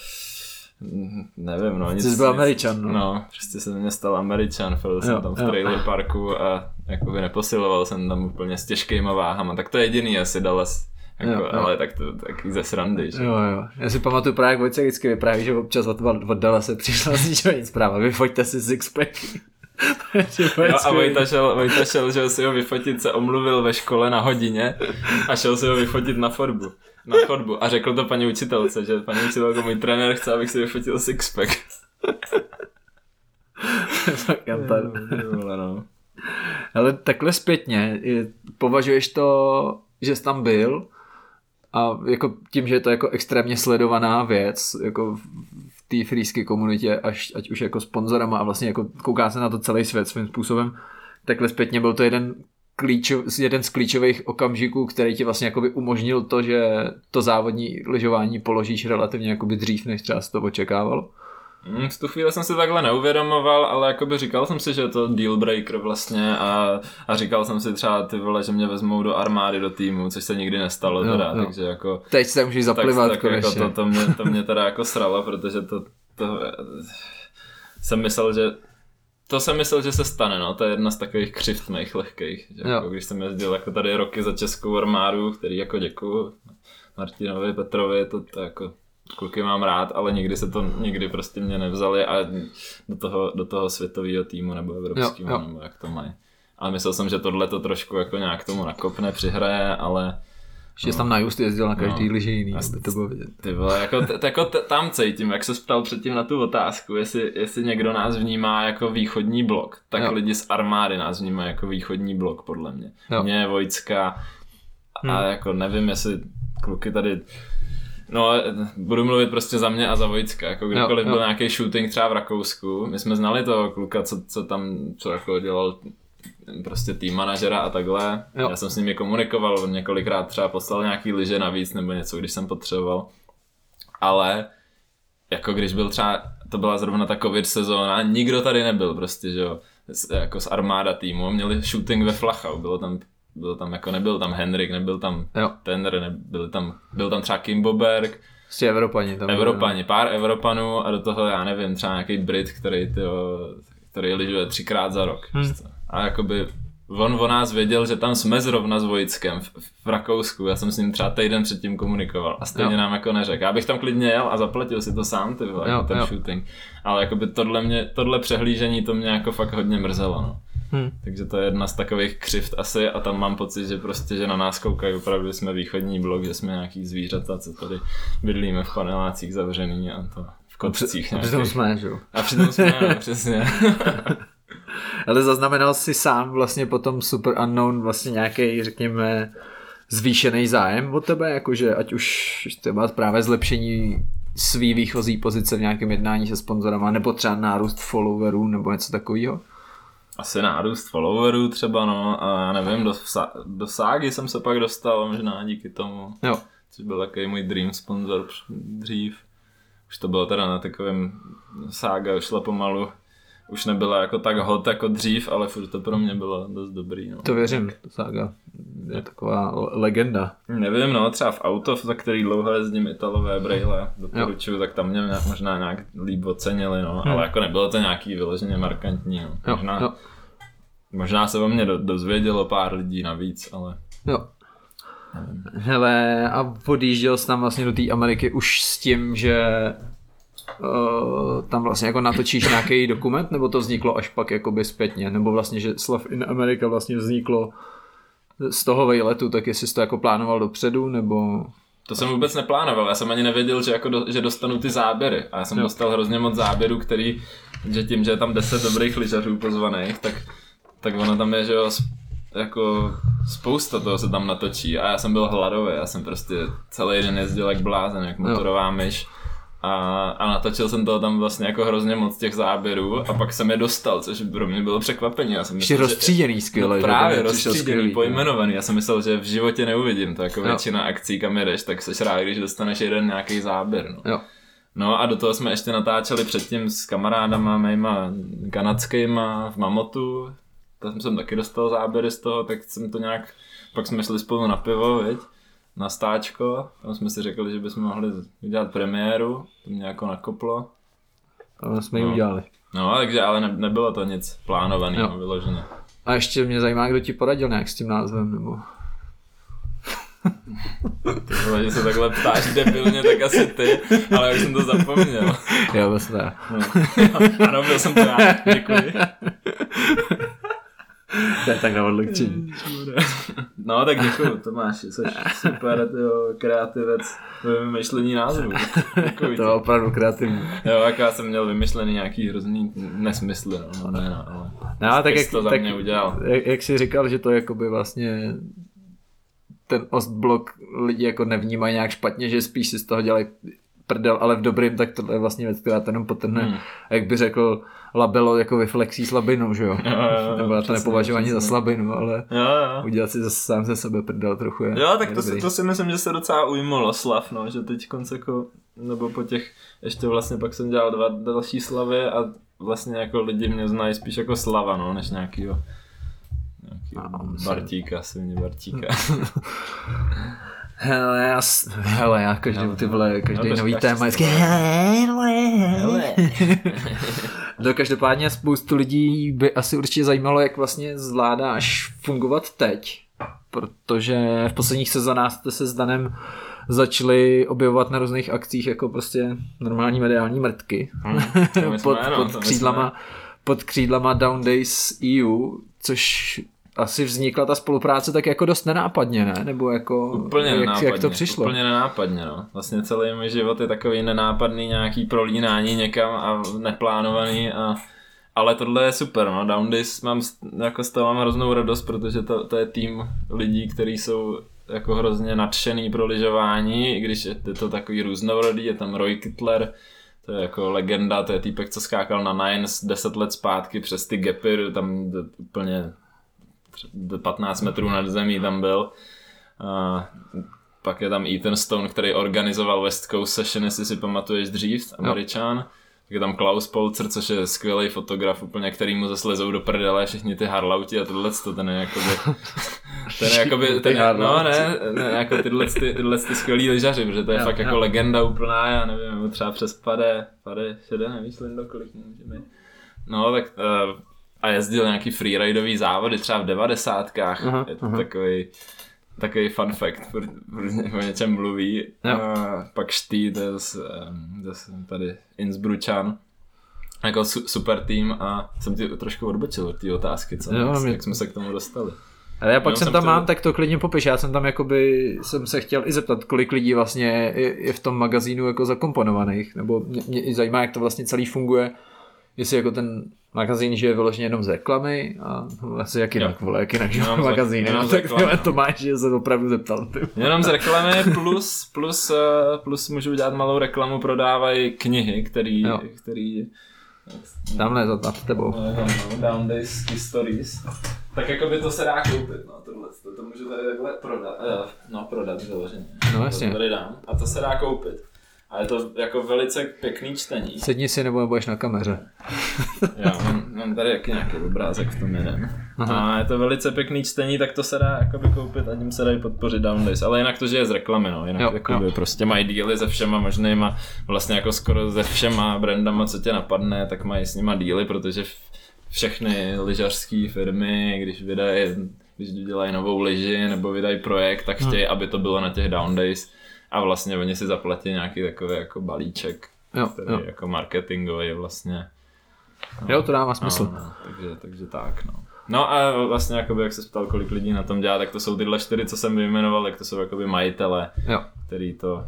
nevím, no, nic. Jsi byl Američan, no. no. prostě se mě stal Američan, byl Jo, jsem tam v trailer parku a jakoby neposiloval jsem tam úplně s těžkýma váhama, tak to je jediný asi Dallas, jako, Jo, jo. ale tak to taky ze srandy, že? jo, jo. Já si pamatuju právě, jak Vojcek vždycky vypráví, že občas od, od Dallase přišla z ničeho nic zpráva. Vyfoďte si sixpacky. Jo, a Vojta šel, Vojta šel, že si ho vyfotit, se omluvil ve škole na hodině a šel si ho vyfotit na fotbu. Na chodbu a řekl to paní učitelce, že paní učitelko, můj trenér chce, abych si vyfotil sixpack. Kantar. Ty vole, no. Ale takhle zpětně, je- považuješ to, že jsi tam byl a jako tím, že je to jako extrémně sledovaná věc, jako v- v té frýské komunitě, až, ať už jako sponzorama a vlastně jako kouká se na to celý svět svým způsobem, takhle zpětně byl to jeden klíčov, jeden z klíčových okamžiků, který ti vlastně jakoby umožnil to, že to závodní lyžování položíš relativně jakoby dřív, než třeba se to očekávalo. Mm, V tu chvíli jsem si takhle neuvědomoval, ale jakoby říkal jsem si, že je to deal breaker vlastně a, a říkal jsem si třeba ty vole, že mě vezmou do armády do týmu, což se nikdy nestalo Jo, teda, jo. takže jako Teď se můžeš tak, zaplivat tak jako konečně. to, to, mě, to mě teda jako sralo, protože to, to jsem myslel, že to jsem myslel, že se stane, no, to je jedna z takových křivt mých lehkých, že jako když jsem jezdil jako tady roky za českou armádu, který jako děkuju Martinovi, Petrovi, to, to jako kluky mám rád, ale nikdy se to, nikdy prostě mě nevzali a do toho, do toho světového týmu nebo evropského, nebo jak to mají. Ale myslel jsem, že tohle to trošku jako nějak tomu nakopne, přihraje, ale Ještě jsi tam na just jezdil na každý No. lyži jiný, aby to bylo vidět. ty vole, jako, t- jako t- tam cítím, jak se ptal předtím na tu otázku, jestli, jestli někdo nás vnímá jako východní blok, tak Jo. lidi z armády nás vnímají jako východní blok, podle mě. Jo. Jo. Mě, Vojcka a Hmm. jako nevím, jestli kluky tady No, budu mluvit prostě za mě a za Vojcka. Jako kdykoliv Jo, jo. byl nějaký shooting třeba v Rakousku, my jsme znali toho kluka, co, co tam co jako dělal prostě tým manažera a takhle. Jo. Já jsem s nimi komunikoval, on několikrát třeba poslal nějaký liže navíc nebo něco, když jsem potřeboval. Ale jako když byl třeba, to byla zrovna ta covid sezóna, nikdo tady nebyl prostě, že jo, z, jako z armáda týmu, měli shooting ve Flachau, bylo tam, bylo tam jako nebyl tam Henrik, nebyl tam Jo, Tenner, nebyl tam, byl tam třeba Kimboberg, prostě Evropani. Tam Evropani, pár Evropanů a do toho já nevím, třeba nějaký Brit, který, tyjo, který lyžuje třikrát za rok. Hmm. Hmm. A jakoby on o nás věděl, že tam jsme zrovna s Vojickem v, v Rakousku, já jsem s ním třeba týden předtím komunikoval a stejně Jo. nám jako neřekl. Já bych tam klidně jel a zaplatil si to sám, ty vole, Jo, jako ten jo. shooting. Ale jakoby tohle, mě, tohle přehlížení to mě jako fakt hodně mrzelo, no. Hm. Takže to je jedna z takových křivt asi a tam mám pocit, že prostě, že na nás koukají opravdu, jsme východní blok, že jsme nějaký zvířata, co tady bydlíme v panelácích zavřený a to v kotcích A přitom jsme, že jo. A přitom jsme, no, přesně. Ale zaznamenal si sám vlastně potom Super Unknown vlastně nějaký, řekněme, zvýšený zájem o tebe, jakože ať už třeba právě zlepšení svý výchozí pozice v nějakém jednání se sponzorama, nebo třeba nárůst followerů, nebo něco takového? Asi nárůst followerů třeba, no, a já nevím, do, do ságy jsem se pak dostal, možná díky tomu, Jo. což byl takový můj dream sponsor dřív. Už to bylo teda na takovém sága, šla pomalu, už nebyla jako tak hot jako dřív, ale furt to pro mě bylo dost dobrý, no. To věřím, Saga je taková le- legenda. Nevím, no, třeba v auto, za který dlouho jezdím Italové brejle, doporučuju, tak tam mě možná nějak líp ocenili, no, Hmm. ale jako nebylo to nějaký vyloženě markantní, no. Jo, Možná, jo, možná se o mě do, dozvědělo pár lidí navíc, ale jo. Hele, a odjížděl jsi tam vlastně do té Ameriky už s tím, že tam vlastně jako natočíš nějaký dokument, nebo to vzniklo až pak jakoby zpětně, nebo vlastně, že Slav in America vlastně vzniklo z toho vejletu, tak jestli jsi to jako plánoval dopředu, nebo... To jsem vůbec neplánoval, já jsem ani nevěděl, že, jako do, že dostanu ty záběry. A já jsem jo. dostal hrozně moc záběrů, který, že tím, že je tam 10 dobrých lyžařů pozvaných, tak, tak ono tam je, že jo, jako spousta toho se tam natočí a já jsem byl hladový, já jsem prostě celý den jezdil jak blázen, jak motorová myš. A, a natočil jsem toho tam vlastně jako hrozně moc těch záběrů a pak jsem je dostal, což pro mě bylo překvapení. Já jsem Ještě myslel, rozstříděný skvěle, No právě, rozstříděný, skvělý, pojmenovaný. Já jsem myslel, že v životě neuvidím to, jako Jo. většina akcí, kam jedeš, tak seš rád, když dostaneš jeden nějaký záběr. No. Jo. no a do toho jsme ještě natáčeli předtím s kamarádama mýma kanadskýma v Mamotu. Tam jsem taky dostal záběry z toho, tak jsem to nějak, pak jsme šli spolu na pivo, viď? Na stáčko, tam jsme si řekli, že bychom mohli udělat premiéru, to mě jako nakoplo. To jsme ji No. udělali. No, takže ale ne, nebylo to nic plánovaného, vyloženě. A ještě mě zajímá, kdo ti poradil nějak s tím názvem, nebo... Ty vole, že se takhle ptáš debilně, tak asi ty, ale já už jsem to zapomněl. Jo, vlastně. No. Ano, byl jsem to já, děkuji. To je tak na odlehčení. No, tak děkuji, Tomáš, jsi super tyjo, kreativec ve vymyšlení názvu. Děkuji To je opravdu kreativní. Jo, jak já jsem měl vymyšlený nějaký hrozný nesmysly, no, no ne, no, ale No, tak jak, jsi to za tak, mě udělal. Jak, jak jsi říkal, že to jakoby vlastně ten ostblok lidi jako nevnímají nějak špatně, že spíš si z toho dělají prdel, ale v dobrým, tak to je vlastně věc, která to jenom potrhne. Hmm. Jak by řekl labelo jako vyflexí slabinu, že jo? Jo, jo, jo, Nebo já to nepovažování za slabinu, ale Jo, jo. udělat si zase sám ze sebe prdel trochu je Jo, tak je to si, to si myslím, že se docela ujmulo slav, no, že teď konce jako, nebo po těch, ještě vlastně pak jsem dělal dva další slavy a vlastně jako lidi mě znají spíš jako slava, no, než nějakýho, nějakýho No, Bartíka, silně Bartíka. Hele, já, hele, já každý, ty vole, každý No, nový téma, jsi hele, hele. No každopádně spoustu lidí by asi určitě zajímalo, jak vlastně zvládáš fungovat teď, protože v posledních sezónách jste se s Danem začali objevovat na různých akcích jako prostě normální mediální mrtky. Hm, jsme, pod, ano, pod, křídlama, pod křídlama Down Days EU, což asi vznikla ta spolupráce tak jako dost nenápadně, ne? Nebo jako, Úplně jak, nenápadně. jak to přišlo? Úplně nenápadně, no. Vlastně celý můj život je takový nenápadný, nějaký prolínání někam a neplánovaný a ale tohle je super, no. Down Days mám, z- jako z toho mám hroznou radost, protože to, to je tým lidí, kteří jsou jako hrozně nadšený pro lyžování, i když je to takový různorodý, je tam Roy Kittler, to je jako legenda, to je týpek, co skákal na Nines 10 let zpátky přes ty gapy, tam úplně 15 metrů nad zemí tam byl. A pak je tam Ethan Stone, který organizoval West Coast Session, jestli si pamatuješ dřív, američan. Tak je tam Klaus Polcer, což je skvělý fotograf, úplně, který mu zaslezou do prdele všichni ty harlauti a tohle, ten je jakoby, ten je jakoby, ten no ne, ne, jako tyhle, ty, tyhle ty skvělý lyžaři, protože to je Jo, fakt jako jo. legenda úplná, já nevím, třeba přes pade, pade šede, nevíš, Lindo, kolik může mít. No, tak uh, a jezdil nějaký freeridový závody třeba v devadesátkách. Aha, Je to aha. takový takový fun fact, o něčem mluví. Jo. A pak Štý, to je zase, em, zase tady Innsbručan. Jako su, super tým a jsem ti trošku odbočil od té otázky, co? Jo, jak, mě- jak jsme se k tomu dostali. Ale já pak Jo, jsem jsem tam chtěl- mám, tak to klidně popiš. Já jsem tam jakoby, jsem se chtěl i zeptat, kolik lidí vlastně je, je v tom magazínu jako zakomponovaných, nebo mě, mě i zajímá, jak to vlastně celý funguje, jestli jako ten magazín žije vyloženě jenom z reklamy a asi jak jinak, vole, jak jinak žije magazín, jenom no, tak tyhle, no. to máš, že se opravdu zeptal. Ty. Jenom z reklamy plus, plus, eh, plus můžu dělat malou reklamu, prodávají knihy, který, Jo. který Tamhle za nad tebou. No, no, no, Down Days Histories. Tak jako by to se dá koupit, no tohle, to, to můžu tady takhle prodat, uh, no prodat vyloženě. No, jasně. To tady dám a to se dá koupit. A je to jako velice pěkný čtení. Sedni si nebo budeš na kameře. Já mám, mám tady jaký nějaký obrázek v tom jeden. A je to velice pěkný čtení, tak to se dá jakoby koupit a tím se dají podpořit Down Days. Ale jinak to, že je z reklamy, no. Jinak Jo, jakoby jo. prostě mají díly se všema možnýma, vlastně jako skoro se všema brandama, co tě napadne, tak mají s nima díly, protože všechny lyžařské firmy, když vydají když dělají novou lyži nebo vydají projekt, tak chtějí, aby to bylo na těch down days a vlastně oni si zaplatí nějaký takový jako balíček, Jo, který jo. jako marketingový vlastně. jo, to dává smysl. No, no, takže, takže tak, no. No a vlastně, jakoby, jak se ptal, kolik lidí na tom dělá, tak to jsou tyhle čtyři, co jsem vyjmenoval, tak to jsou jakoby majitele, Jo. který to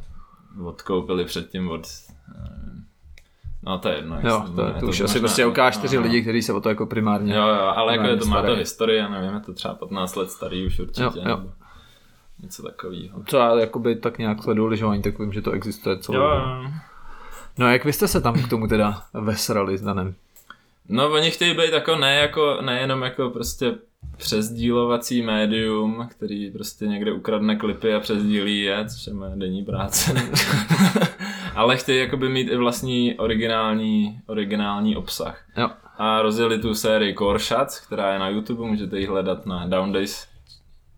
odkoupili předtím od... nevím. No to je jedno. Jo, to, jmenuje, to už asi prostě ukáž čtyři no, no. lidi, kteří se o to jako primárně... Jo, jo, ale jako je to, má to já nevím, je to třeba 15 let starý už určitě, Jo, jo. nebo něco takového. Co já jakoby tak nějak sleduju lyžování, tak vím, že to existuje celou Jo, jo. No a jak vy jste se tam k tomu teda vesrali s Danem? No, oni chtějí být jako ne jako, nejenom jako prostě přesdílovací médium, který prostě někde ukradne klipy a přesdílí je, což je moje denní práce. Ale chtějí jakoby mít i vlastní originální, originální obsah. Jo. A rozjeli tu sérii Core Shots, která je na YouTube, můžete ji hledat na Down Days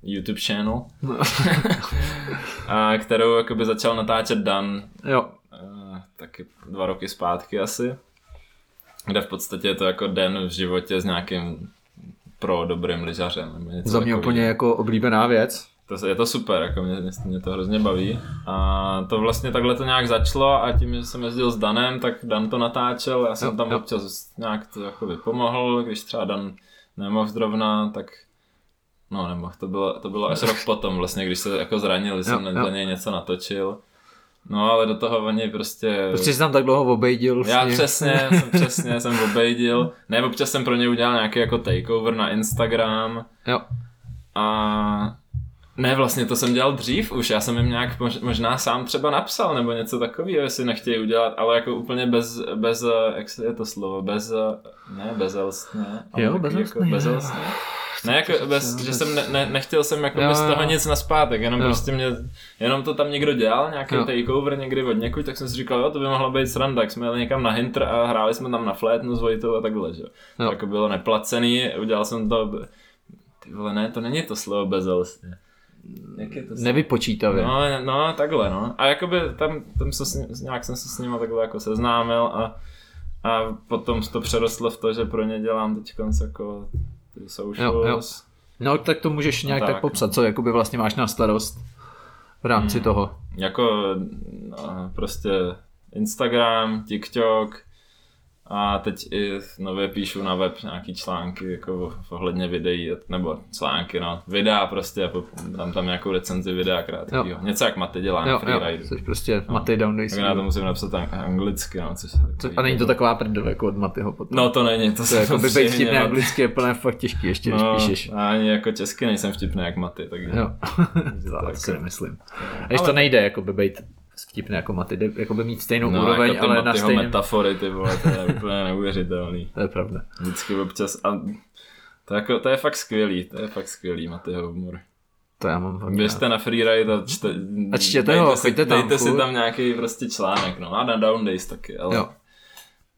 YouTube channel, a kterou jakoby začal natáčet Dan Jo, eh, taky dva roky zpátky asi, kde v podstatě je to jako den v životě s nějakým pro dobrým lyžařem. Nebo něco za mě takového. úplně jako oblíbená věc. To, je to super, jako mě, mě, mě to hrozně baví. A to vlastně takhle to nějak začalo a tím, že jsem jezdil s Danem, tak Dan to natáčel, já jsem Jo, tam jo. občas nějak to jako pomohl, když třeba Dan nemohl zrovna, tak no nemohl, to bylo, to bylo až rok potom vlastně, když se jako zranil, jsem Jo, za jo. něj něco natočil. No ale do toho oni prostě... Prostě jsi tam tak dlouho obejdil. Já ním. přesně, jsem, přesně jsem obejdil. Ne, občas jsem pro ně udělal nějaký jako takeover na Instagram. Jo. A ne, vlastně to jsem dělal dřív už, já jsem jim nějak mož, možná sám třeba napsal nebo něco takového, jestli nechtějí udělat, ale jako úplně bez, bez, eh, jak se je to slovo, bez, eh, ne, bezelstně. ale Jo, taky bezelstně, Jako jo. bezelstně. Ne, jako bez, že jsem ne, ne, nechtěl jsem jako Jo, bez toho jo. nic naspátek, jenom Jo. prostě mě, jenom to tam někdo dělal, nějaký Jo. takeover někdy od někud, tak jsem si říkal, jo, to by mohla být sranda, tak jsme jeli někam na Hinter a hráli jsme tam na flétnu s Vojtou a takhle, že jo. Jako bylo neplacený, udělal jsem to, ty vole, ne, to není to slovo bezelstně. Jak je to? Nevypočítavě. No, no, takhle, no. A jakoby tam, tam se, s nějak jsem se s nima takhle jako seznámil a, a potom to přerostlo v to, že pro ně dělám teď jako socials. No tak to můžeš nějak No tak, tak. popsat, co jakoby vlastně máš na starost v rámci Hmm. toho. Jako no, prostě Instagram, TikTok a teď i nově píšu na web nějaký články jako ohledně videí, nebo články, no, videa prostě, a po- dám tam nějakou recenzi videa krátkýho. Jo. Něco jak Maty dělá na Jo, jo, freeridu. jsi prostě Matej Down Days. Tak já to musím napsat ang- anglicky, no, což Co- A není to taková prdel jako od Matyho potom. No to není, to, to jako by být vtipný nad- anglicky je plné fakt těžký, ještě když no, píšeš. Ani jako česky nejsem vtipný jak Maty, takže... Jo, tak si nemyslím. Když to nejde jako by být vtipný jako Maty, jako by mít stejnou No, úroveň, jako ale na stejném... metafory, ty vole, to je úplně neuvěřitelný. To je pravda. Vždycky občas a to, jako, to je fakt skvělý, to je fakt skvělý Matyho humor. To já mám fakt Běžte na freeride a, čte, A čtěte dejte ho, si, tam, Dejte si tam nějaký prostě článek, no a na Down Days taky, ale Jo.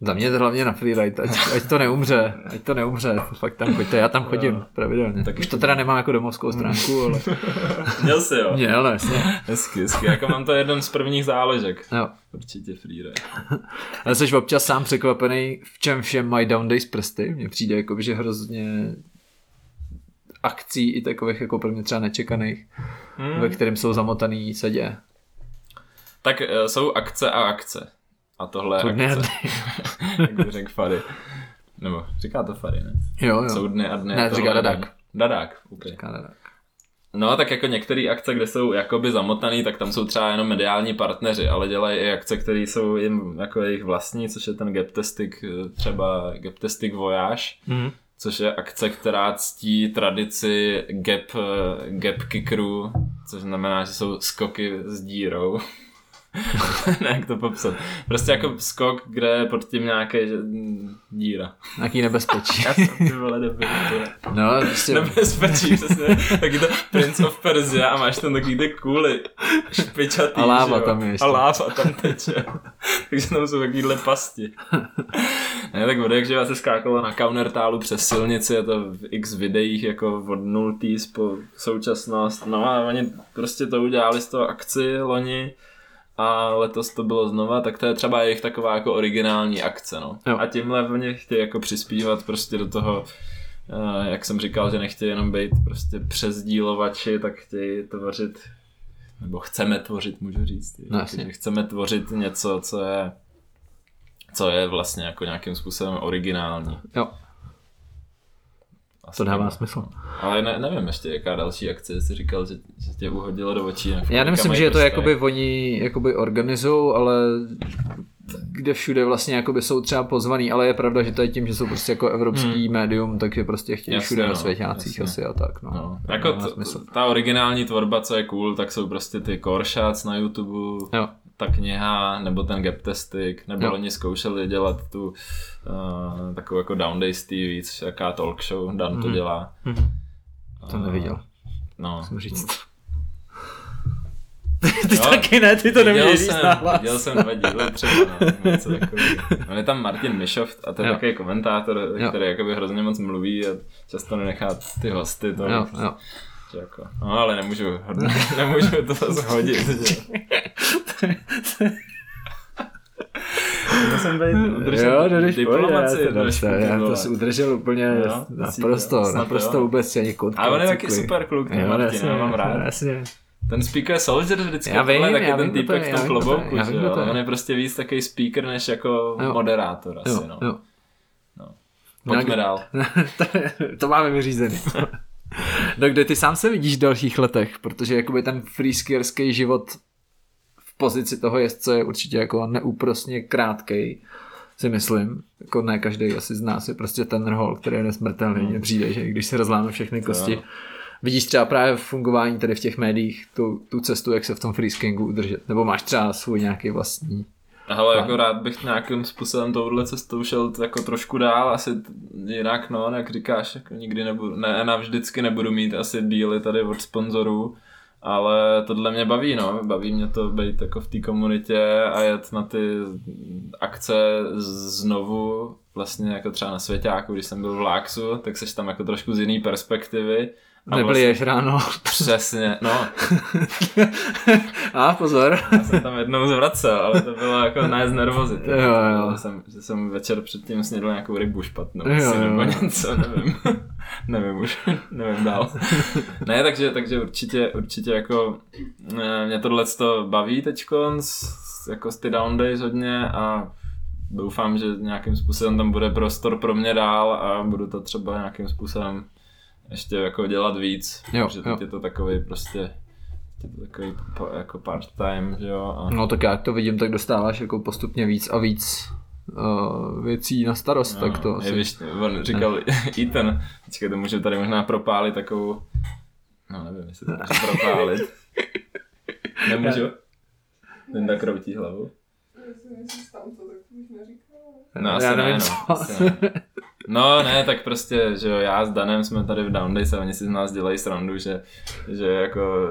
Za mě to hlavně na freeride, ať, ať to neumře, ať to neumře, fakt tam choďte, já tam chodím Jo. pravidelně. Tak Už to teda nemám jako domovskou stránku, ale Měl jsi jo. měl, jasně. Hezky, hezky. Jako mám to jeden z prvních záležek. Jo. Určitě freeride. Ale jsi občas sám překvapený, v čem všem mají down days prsty. Mně přijde jako, že hrozně akcí i takových jako pro mě třeba nečekaných, Hmm. ve kterým jsou zamotaný se děje. Tak eh, jsou akce a akce. A tohle je akce. Jak by řekl Fary. Nebo říká to Fary, ne? Jo, jo. Jsou dny a dny. Ne, říká Dadák. den. Dadák, okay. Říká Dadák. No, tak jako některé akce, kde jsou jakoby zamotaný, tak tam jsou třeba jenom mediální partneři, ale dělají i akce, které jsou jim jako jejich vlastní, což je ten Gaptastic, eh, třeba Gaptastic Voyage, Mhm. což je akce, která ctí tradici gap, eh, gap kickerů, což znamená, že jsou skoky s dírou. ne, jak to popsat. Prostě jako skok, kde je pod tím nějaké díra. Nějaký nebezpečí. Já jsem ty vole debil. No, prostě, Nebezpečí, přesně. Taky to Prince of Persia a máš tam taky ty kuly špičatý, A láva jo? tam je ještě. A láva tam teče. Takže tam jsou takovýhle pasti. ne, tak bude, že se skákalo na countertálu přes silnici, je to v x videích jako od nultý po současnost. No a oni prostě to udělali z toho akci loni a letos to bylo znova, tak to je třeba jejich taková jako originální akce, no. Jo. A tímhle oni chtějí jako přispívat prostě do toho, eh, jak jsem říkal, že nechtějí jenom být prostě přezdílovači, tak chtějí tvořit, nebo chceme tvořit, můžu říct. No, že chceme tvořit něco, co je co je vlastně jako nějakým způsobem originální. jo, Asi to dává smysl. Ale ne, nevím ještě, jaká další akce jsi říkal, že, že tě uhodilo do očí. Já nemyslím, že je to prstech. jakoby oni jakoby organizují, ale kde všude vlastně jakoby jsou třeba pozvaný, ale je pravda, že to je tím, že jsou prostě jako evropský hmm. médium, takže prostě chtějí Jasně, všude na no, svěťácích jasně. asi a tak. No. No, jako t- ta originální tvorba, co je cool, tak jsou prostě ty shots na YouTube, Jo. Ta kniha, nebo ten gaptastic, nebo Jo. oni zkoušeli dělat tu uh, takovou jako Down Days TV, což je jaká talk show, Dan to Mhm. dělá. Mhm. To A- neviděl, No. musím říct. Ty taky ne, ty to říct jsem, nahlas. viděl jsem dva díly třeba, no, něco takového. On je tam Martin Mišoft a to je Jo. takový komentátor, Jo. který jakoby hrozně moc mluví a často nenechá ty hosty to Jo, jo. jako, no ale nemůžu, nemůžu to zhodit, že? Musím být udržet Jo, no, jdeš diplomaci já, to, já to si udržel úplně Jo, naprosto, snad naprosto jo. vůbec ani koutku. A on je taky super kluk, ten Jo, Martin, jasně, já mám rád. Jasně. Ten speaker soldier vždycky Já vím, taky já ten to týpek v tom to klobouku, já vím, jo? to. On je prostě víc takový speaker než jako Jo. moderátor asi, Jo, no. jo. Pojďme dál. to, to máme vyřízený. no kde ty sám se vidíš v dalších letech, protože jakoby ten freeskierský život pozici toho jezdce je určitě jako neúprosně krátkej, si myslím. Jako ne každý asi z nás je prostě ten rhol, který je nesmrtelný. Mně přijde, že když se rozláme všechny kosti, vidíš třeba právě v fungování tady v těch médiích tu, tu cestu, jak se v tom freeskingu udržet. Nebo máš třeba svůj nějaký vlastní. Ale jako rád bych nějakým způsobem touhle cestou šel jako trošku dál, asi jinak no, jak říkáš, jako nikdy nebudu, ne, navždycky nebudu mít asi díly tady od sponzorů, ale tohle mě baví, no, baví mě to být jako v té komunitě a jet na ty akce znovu, vlastně jako třeba na Svěťáku, když jsem byl v Láksu, tak seš tam jako trošku z jiný perspektivy. A Nebyli ráno. Přesně, no, A pozor. já jsem tam jednou zvracel, ale to bylo jako ne z nervozity. Jo, jo. Jsem, že jsem večer předtím snědl nějakou rybu špatnou, Jo, asi, jo. nebo něco, nevím. nevím už, nevím dál. ne, takže, takže určitě, určitě jako eh, mě tohle to baví teďko, jako z ty down days hodně a doufám, že nějakým způsobem tam bude prostor pro mě dál a budu to třeba nějakým způsobem ještě jako dělat víc, Jo, že jo. teď je to takový prostě je to takový jako part-time, že jo, a No tak já jak to vidím, tak dostáváš jako postupně víc a víc uh, věcí na starost, tak to je, asi... víš, on říkal Ethan, počkej, to můžu tady možná propálit takovou, no nevím, jestli to můžu propálit. Nemůžu? Linda kroutí hlavu. Jestli myslíš tam to, tak bych neříkal. No, asi já nevím, ne, co. no. Asi ne. No ne, tak prostě, že jo, já s Danem jsme tady v Down Days a oni si z nás dělají srandu, že, že jako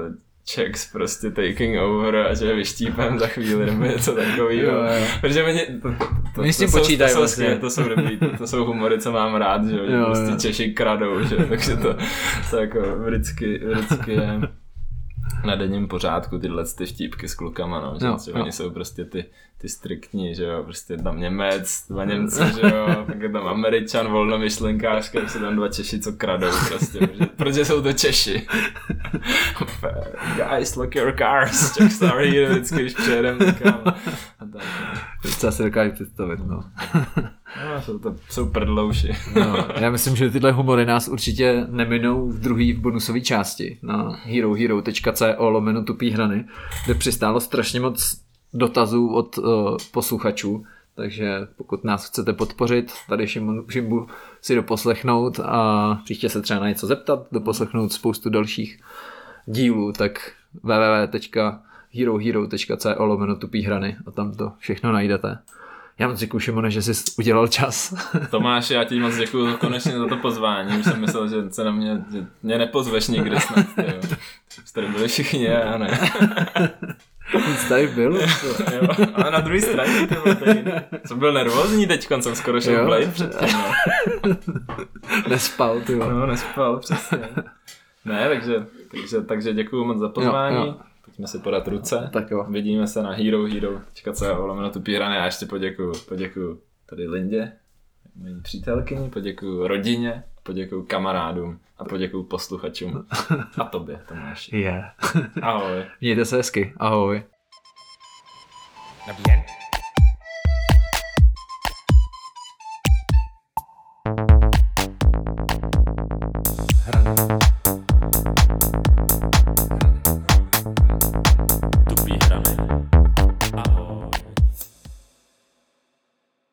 checks prostě taking over a že vyštípem za chvíli nebo něco takového. Protože oni, to, to, Oni s tím to, jsou, počítají to, vlastně. skvělé, to jsou dobrý, to, to jsou humory, co mám rád, že jo, prostě jo. Češi kradou, že takže to, to jako vždycky, vždycky je na denním pořádku tyhle ty vtípky s klukama, no, že, Jo, jo. oni jsou prostě ty, ty striktní, že jo, prostě tam Němec, dva Němci, že jo, pak je tam Američan, volnomyšlenkářka, tak jsou tam dva Češi, co kradou prostě, protože, protože jsou to Češi. Guys, lock your cars, check sorry, vždycky, když přijedeme. A tak, no. Docela si dokážu představit, no. Jsou to jsou prdlouši. no. Já myslím, že tyhle humory nás určitě neminou v druhý v bonusové části na herohero.co lomeno tupý hrany, kde přistálo strašně moc dotazů od uh, posluchačů, takže pokud nás chcete podpořit, tady Šimbu, Šimbu si doposlechnout a příště se třeba na něco zeptat, doposlechnout spoustu dalších dílů, tak www.herohero.co lomeno tupý hrany a tam to všechno najdete. Já moc děkuji, Šimone, že jsi udělal čas. Tomáš, já ti moc děkuji konečně za to pozvání. Už jsem myslel, že se na mě, že mě nepozveš nikdy snad. Jste tady byli všichni, já ne. Nic tady byl. Jo. A na druhé straně, ty vole, jsem byl nervózní teď, jsem skoro šel Jo. Blade předtím. No. Nespal, ty vole. no, nespal, přesně. Ne, takže, takže, takže děkuji moc za pozvání. Jo, jo. Pojďme si podat ruce. Tak jo. Vidíme se na herohero.co lomeno tu pírané a ještě poděkuju, poděkuju tady Lindě, mojí přítelkyni, poděkuju rodině, poděkuju kamarádům a poděkuju posluchačům a tobě, Tomáši. Je. Ahoj. Mějte se hezky. Ahoj. Bien.